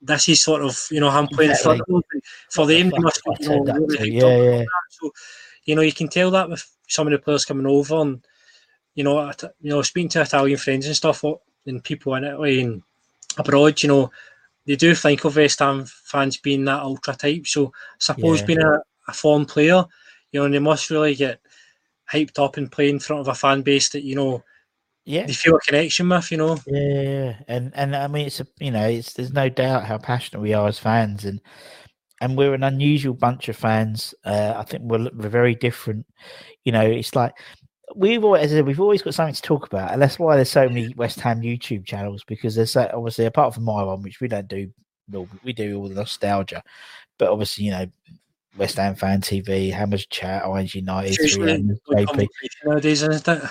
this is sort of, you know, I'm playing exactly. for, for them. You must be, you know, really yeah, yeah. So, you know, you can tell that with some of the players coming over and, you know, you know, speaking to Italian friends and stuff and people in Italy and abroad, you know, they do think of West Ham fans being that ultra type. So, suppose yeah. being a, a foreign player, you know, and they must really get hyped up and play in front of a fan base that, you know, yeah, you feel a connection with, you know. Yeah, and and I mean, it's a you know, it's there's no doubt how passionate we are as fans, and and we're an unusual bunch of fans. Uh, I think we're we're very different. You know, it's like we've always we've always got something to talk about, and that's why there's so many West Ham YouTube channels because there's so, obviously apart from my one, which we don't do, we do all the nostalgia, but obviously you know West Ham Fan TV, Hammers Chat, Orange United.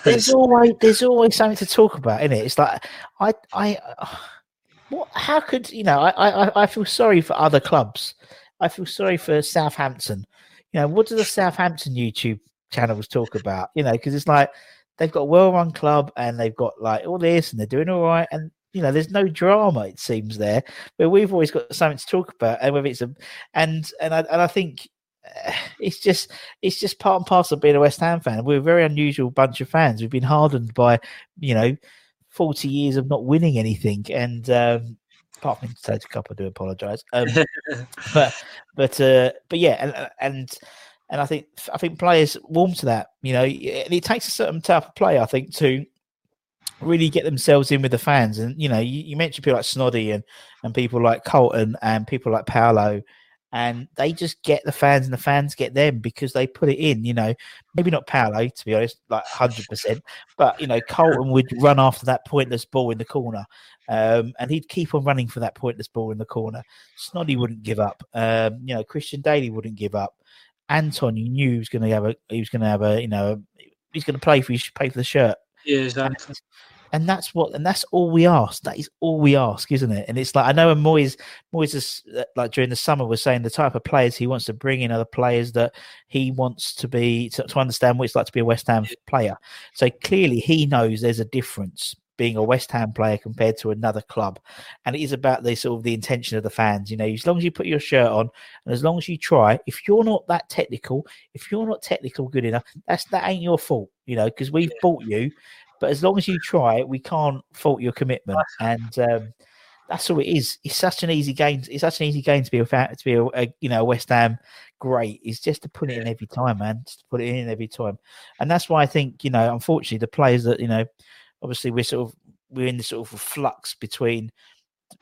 There's always there's always something to talk about, isn't it? It's like I I what how could you know, I, I I feel sorry for other clubs. I feel sorry for Southampton. You know, what do the Southampton YouTube channels talk about? You know, because it's like they've got a well run club and they've got like all this and they're doing all right and you know, there's no drama. It seems there, but we've always got something to talk about, and whether it's a, and and I and I think it's just it's just part and parcel of being a West Ham fan. We're a very unusual bunch of fans. We've been hardened by you know forty years of not winning anything, and um, apart from Total Cup, I do apologise. Um, but but uh, but yeah, and and and I think I think players warm to that. You know, and it takes a certain type of play, I think, to really get themselves in with the fans. And you know, you, you mentioned people like Snoddy and and people like Colton and people like Paolo and they just get the fans and the fans get them because they put it in. You know, maybe not Paolo to be honest, like hundred percent, but you know, Colton would run after that pointless ball in the corner, um, and he'd keep on running for that pointless ball in the corner. Snoddy wouldn't give up. Um, you know, Christian Dailly wouldn't give up. Anton, you knew he was going to have a, he was going to have a, you know, he's going to play for you, should pay for the shirt. Yeah, exactly. And that's what, and that's all we ask. That is all we ask, isn't it? And it's like I know, and Moyes, Moyes is uh, like during the summer was saying the type of players he wants to bring in are the players that he wants to be to, to understand what it's like to be a West Ham player. So clearly, he knows there's a difference being a West Ham player compared to another club. And it is about the sort of the intention of the fans. You know, as long as you put your shirt on and as long as you try, if you're not that technical, if you're not technical good enough, that's that ain't your fault, you know, because we've bought you. But as long as you try, we can't fault your commitment. And um, that's all it is. It's such an easy game. It's such an easy game to be a fan, to be a, a you know West Ham great. It's just to put it in every time, man. Just to put it in every time. And that's why I think you know, unfortunately, the players that you know obviously we're sort of we're in the sort of flux between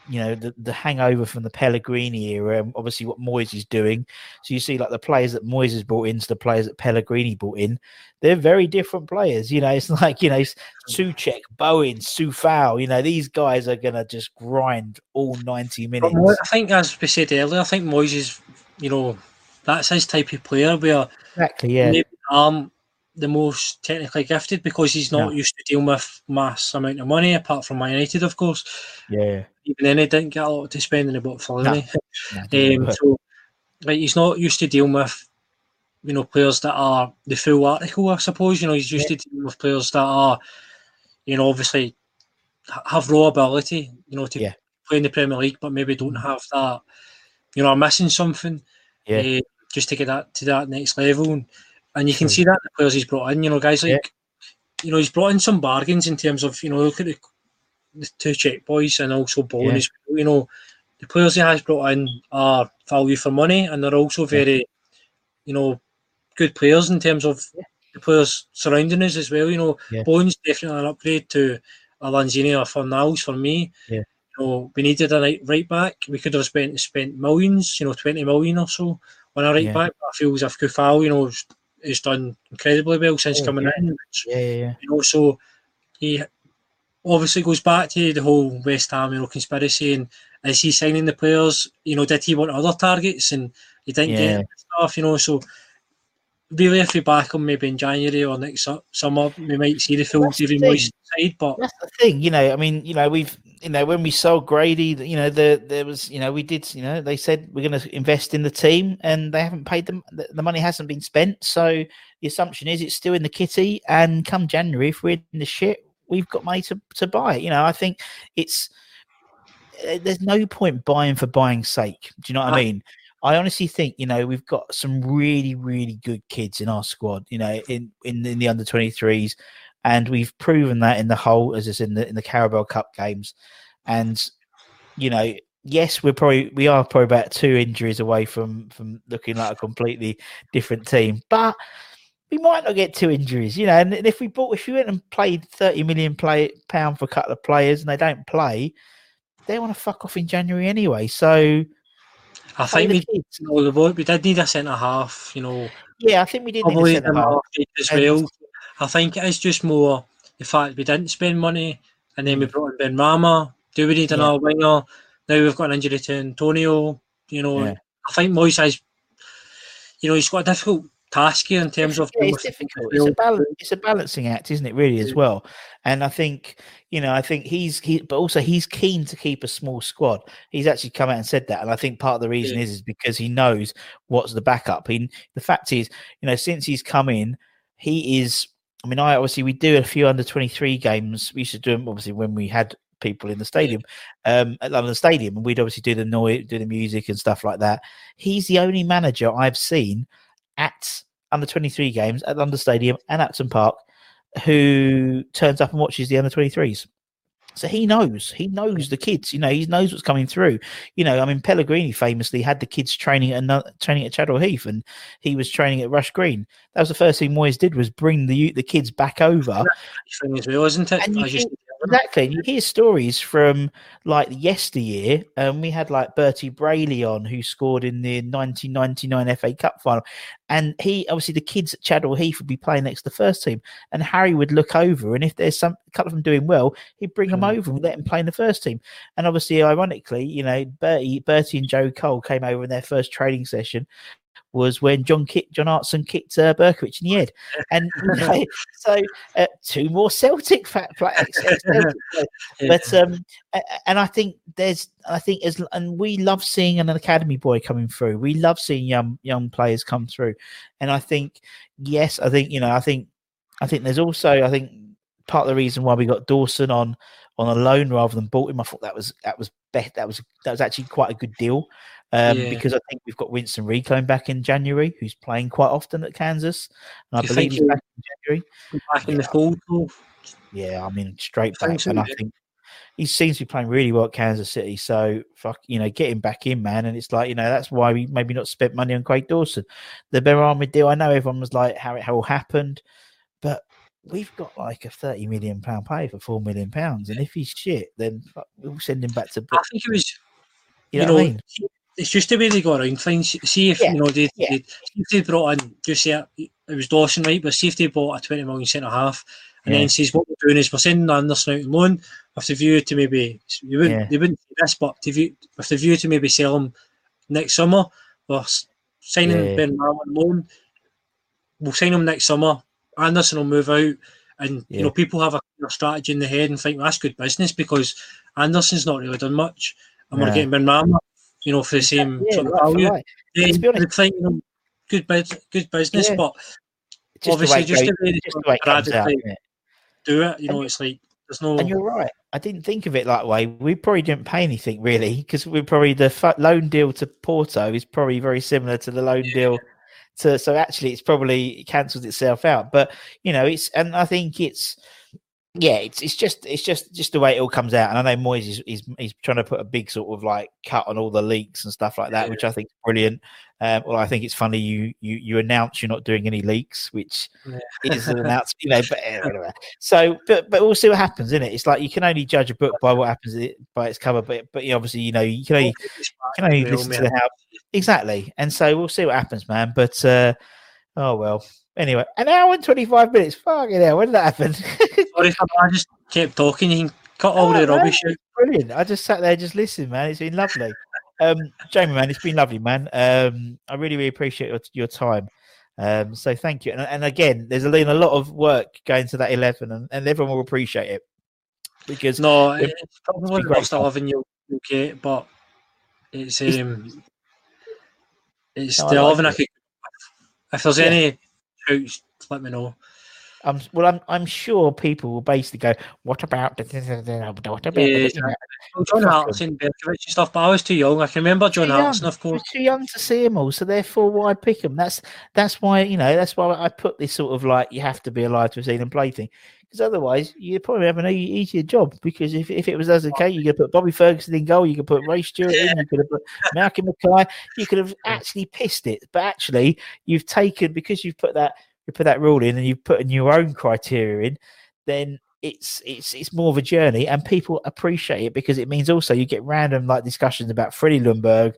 you know the, the hangover from the Pellegrini era and obviously what Moyes is doing. So you see like the players that Moyes has brought in to the players that Pellegrini brought in, they're very different players. You know, it's like, you know, Soucek, Bowen, Coufal, you know, these guys are gonna just grind all 90 minutes. I think as we said earlier, I think Moyes is you know, that's his type of player where exactly yeah. maybe um the most technically gifted because he's not No. used to dealing with mass amount of money, apart from Man United, of course. Yeah. Even then, he didn't get a lot to spend and he bought Fellaini. No, um, so, like, he's not used to dealing with, you know, players that are the full article, I suppose. You know, he's used to dealing with players that are, you know, obviously have raw ability, you know, to Yeah. play in the Premier League, but maybe don't have that, you know, are missing something Yeah. uh, just to get that to that next level. And, and you can see that in the players he's brought in, you know, guys like, Yeah. you know, he's brought in some bargains in terms of, you know, look at the, the two Czech boys and also Bowen Yeah. as well, you know, the players he has brought in are value for money and they're also very, you know, good players in terms of the players surrounding us as well. You know, Yeah. Bowen's definitely an upgrade to a Lanzini or for me. Yeah. You know, we needed a right, right back. We could have spent spent millions, you know, 20 million or so on a right Yeah. back. But I feel as if Coufal, you know, has, done incredibly well since Oh, coming yeah. in. which, Yeah, yeah, yeah. you know, so he obviously goes back to the whole West Ham, you know, conspiracy and is he signing the players? You know, did he want other targets and he didn't Yeah. get stuff, you know, so really if we back him maybe in January or next summer, we might see the full That's the David thing. Moyes side, but That's the thing, you know. I mean, you know, we've, you know, when we sold Grady, you know, the there was, you know, we did, you know, they said we're going to invest in the team, and they haven't paid them. The, the money hasn't been spent, so the assumption is it's still in the kitty. And come January, if we're in the shit, we've got money to to buy it. You know, I think it's eh, there's no point buying for buying's sake. Do you know what I Uh, mean? I honestly think you know we've got some really really good kids in our squad. You know, in in, in the under twenty threes, and we've proven that in the whole as is in the in the Carabao Cup games, and you know. Yes, we're probably we are probably about two injuries away from from looking like a completely different team, but we might not get two injuries, you know. And if we bought, if you went and played thirty million play pound for a couple of players and they don't play, they want to fuck off in January anyway. So I think we, kids. you know, we we did need a centre half, you know, Yeah, I think we did need a centre half. as And- well. I think it is just more the fact we didn't spend money and then we brought in Benrahma. Do we need Mm. Yeah. another winger? Now we've got an injury to Antonio. You know, Yeah. I think Moyes has, you know, he's got a difficult task here in terms of. Yeah, it's difficult. It's a balance. It's a balancing act, isn't it? Really, as well. And I think you know, I think he's he, but also he's keen to keep a small squad. He's actually come out and said that, and I think part of the reason Yeah. is is because he knows what's the backup. He, the fact is, you know, since he's come in, he is. I mean, I obviously we do a few under twenty three games. We used to do them obviously when we had people in the stadium, um, at London Stadium, and we'd obviously do the noise, do the music and stuff like that. He's the only manager I've seen at under 23 games at London Stadium and Upton Park who turns up and watches the under 23s. So he knows, he knows the kids, you know, he knows what's coming through. You know, I mean, Pellegrini famously had the kids training at ano- training at Chadwell Heath, and he was training at Rush Green. That was the first thing Moyes did was bring the the kids back over. thing as well, isn't it? And you As you hear- said, Exactly. And you hear stories from like yesteryear. and we had like Bertie Brayley on who scored in the 1999 FA Cup final. And he obviously the kids at Chadwell Heath would be playing next to the first team. And Harry would look over and if there's some a couple of them doing well, he'd bring them mm. over and let them play in the first team. And obviously, ironically, you know, Bertie, Bertie and Joe Cole came over in their first training session. Was when John John Hartson kicked uh, Berkovic in the head, and you so uh, two more Celtic fat players. But um, and I think there's, I think as, and we love seeing an academy boy coming through. We love seeing young young players come through, and I think yes, I think you know, I think, I think there's also, I think part of the reason why we got Dawson on on a loan rather than bought him. I thought that was that was be- that was that was actually quite a good deal um, Yeah. because I think we've got Winston coming back in January, who's playing quite often at Kansas, and I you believe he's back in January. Back in the fold. Yeah, I mean straight back, so, and I think he seems to be playing really well at Kansas City. So fuck, you know, get him back in, man. And it's like you know that's why we maybe not spent money on Craig Dawson. The Benrahma deal, I know everyone was like how it how it happened, but we've got like a thirty million pound pay for four million pounds, and if he's shit, then fuck, we'll send him back to. I think it was. You You know, know, what I mean? It's just the way they go around things. See if Yeah, you know they, yeah. they if they brought in just say it, it was Dawson, right? But see if they bought a twenty million centre half, and Yeah. then says what we're doing is we're sending Anderson out on loan with the view to maybe you wouldn't Yeah. they wouldn't do this, but to view, with the view to maybe sell him next summer. We're s- signing Yeah. Benrahma on loan. We'll sign him next summer. Anderson will move out, and Yeah. you know people have a clear strategy in the head and think well, that's good business because Anderson's not really done much, and No. we're getting Benrahma, you know, for the same Yeah, sort of value. right. Yeah, to be honest- you'd think, you know, good, bus- good business, Yeah. but Just obviously it just goes- the just the way it comes out, it? do it, you know, And- it's like there's no. And you're right. I didn't think of it that way. We probably didn't pay anything really because we're probably the fu- loan deal to Porto is probably very similar to the loan deal to. So actually, it's probably cancels itself out. But you know, it's and I think it's yeah, it's it's just it's just just the way it all comes out. And I know Moyes is he's, he's trying to put a big sort of like cut on all the leaks and stuff like that, Yeah. which I think is brilliant. Um, well, I think it's funny you you you announce you're not doing any leaks, which Yeah. is an announcement, you know. But eh, whatever. So, but but we'll see what happens, isn't it? It's like you can only judge a book by what happens i- by its cover, but but you obviously you know you can only you can only listen to the house exactly, and so we'll see what happens, man. But uh oh well. Anyway, an hour and twenty five minutes. Fucking hell, when did that happen? Sorry, I just kept talking. You can cut all No, the rubbish out. Brilliant. I just sat there, just listening, man. It's been lovely. Um, Jamie, man, it's been lovely, man. Um, I really, really appreciate your, your time. Um, so thank you. And, and again, there's been a lot of work going to that 11, and, and everyone will appreciate it because No, It- it's probably be the worst great. eleven you'll you'll get, but it's It's- um, it's No, the eleven I it. could. If there's Yeah. any shouts, let me know. I'm well. I'm I'm sure people will basically go, "What about the what about?" Yeah, the-" you. Well, John. Hartson, Berkovic stuff, but I was too young. I can remember John. Hartson, of course. too young to see them all, so therefore, why pick them? That's that's why you know that's why I put this sort of like you have to be alive to have seen them play thing, because otherwise you probably have an easier job. Because if, if it was as okay, you could put Bobby Ferguson in goal, you could put Ray Stewart in, you could have put Malcolm Mackay, you could have actually pissed it. But actually, you've taken because you've put that you put that rule in and you've put in your own criteria in, then it's it's it's more of a journey and people appreciate it because it means also you get random like discussions about Freddie Ljungberg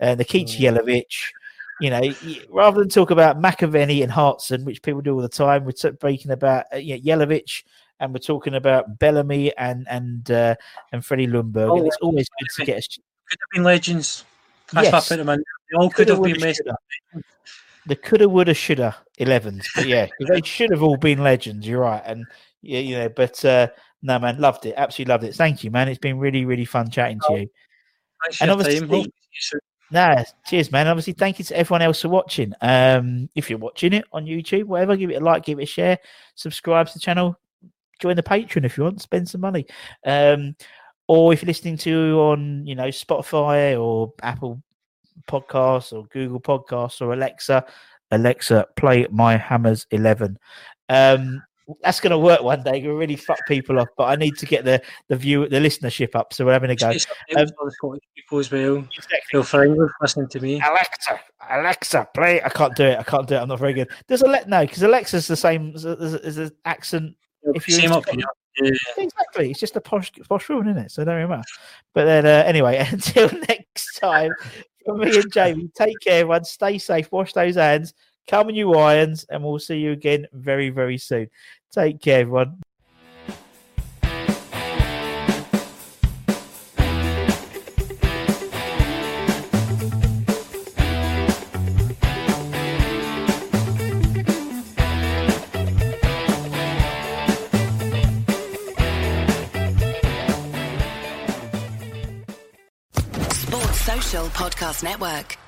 and the Keach Jelavic. You know, rather than talk about McAvennie and Hartson, which people do all the time, we're speaking about uh, you know, Jelavic and we're talking about Bellamy and and uh, and Freddie Ljungberg. and Oh, it's always good to get a Could have been legends. That's Yes. why I put them in. They all could Coulda, have been woulda, messed shoulda. the coulda, woulda, shoulda 11s. But yeah, they should have all been legends. You're right. And yeah, you know, but uh, no, man, loved it. Absolutely loved it. Thank you, man. It's been really, really fun chatting to you. Thanks And obviously- time. Hope to see you soon. No, cheers, man. Obviously, thank you to everyone else for watching. Um, if you're watching it on YouTube, whatever, give it a like, give it a share, subscribe to the channel, join the Patreon if you want, spend some money. Um, or if you're listening to on, you know, Spotify or Apple Podcasts or Google Podcasts or Alexa, Alexa, play My Hammers 11. Um, that's going to work one day. It'll really fuck people off, but I need to get the the view, the listenership up. So we're having a go. It's up to the Scottish people as well. Exactly. Feel free with listening to me. Alexa, Alexa, play. I can't do it. I can't do it. I'm not very good. Does Alexa no? Because Alexa's the same as, an accent. If you're Same up Yeah. Exactly. It's just a posh, posh rule, isn't it? So don't really matter. But then, uh, anyway, until next time, from me and Jamie, take care, everyone. Stay safe. Wash those hands. Come in you irons, and we'll see you again very, very soon. Take care, everyone. Podcast Network.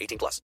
18 plus.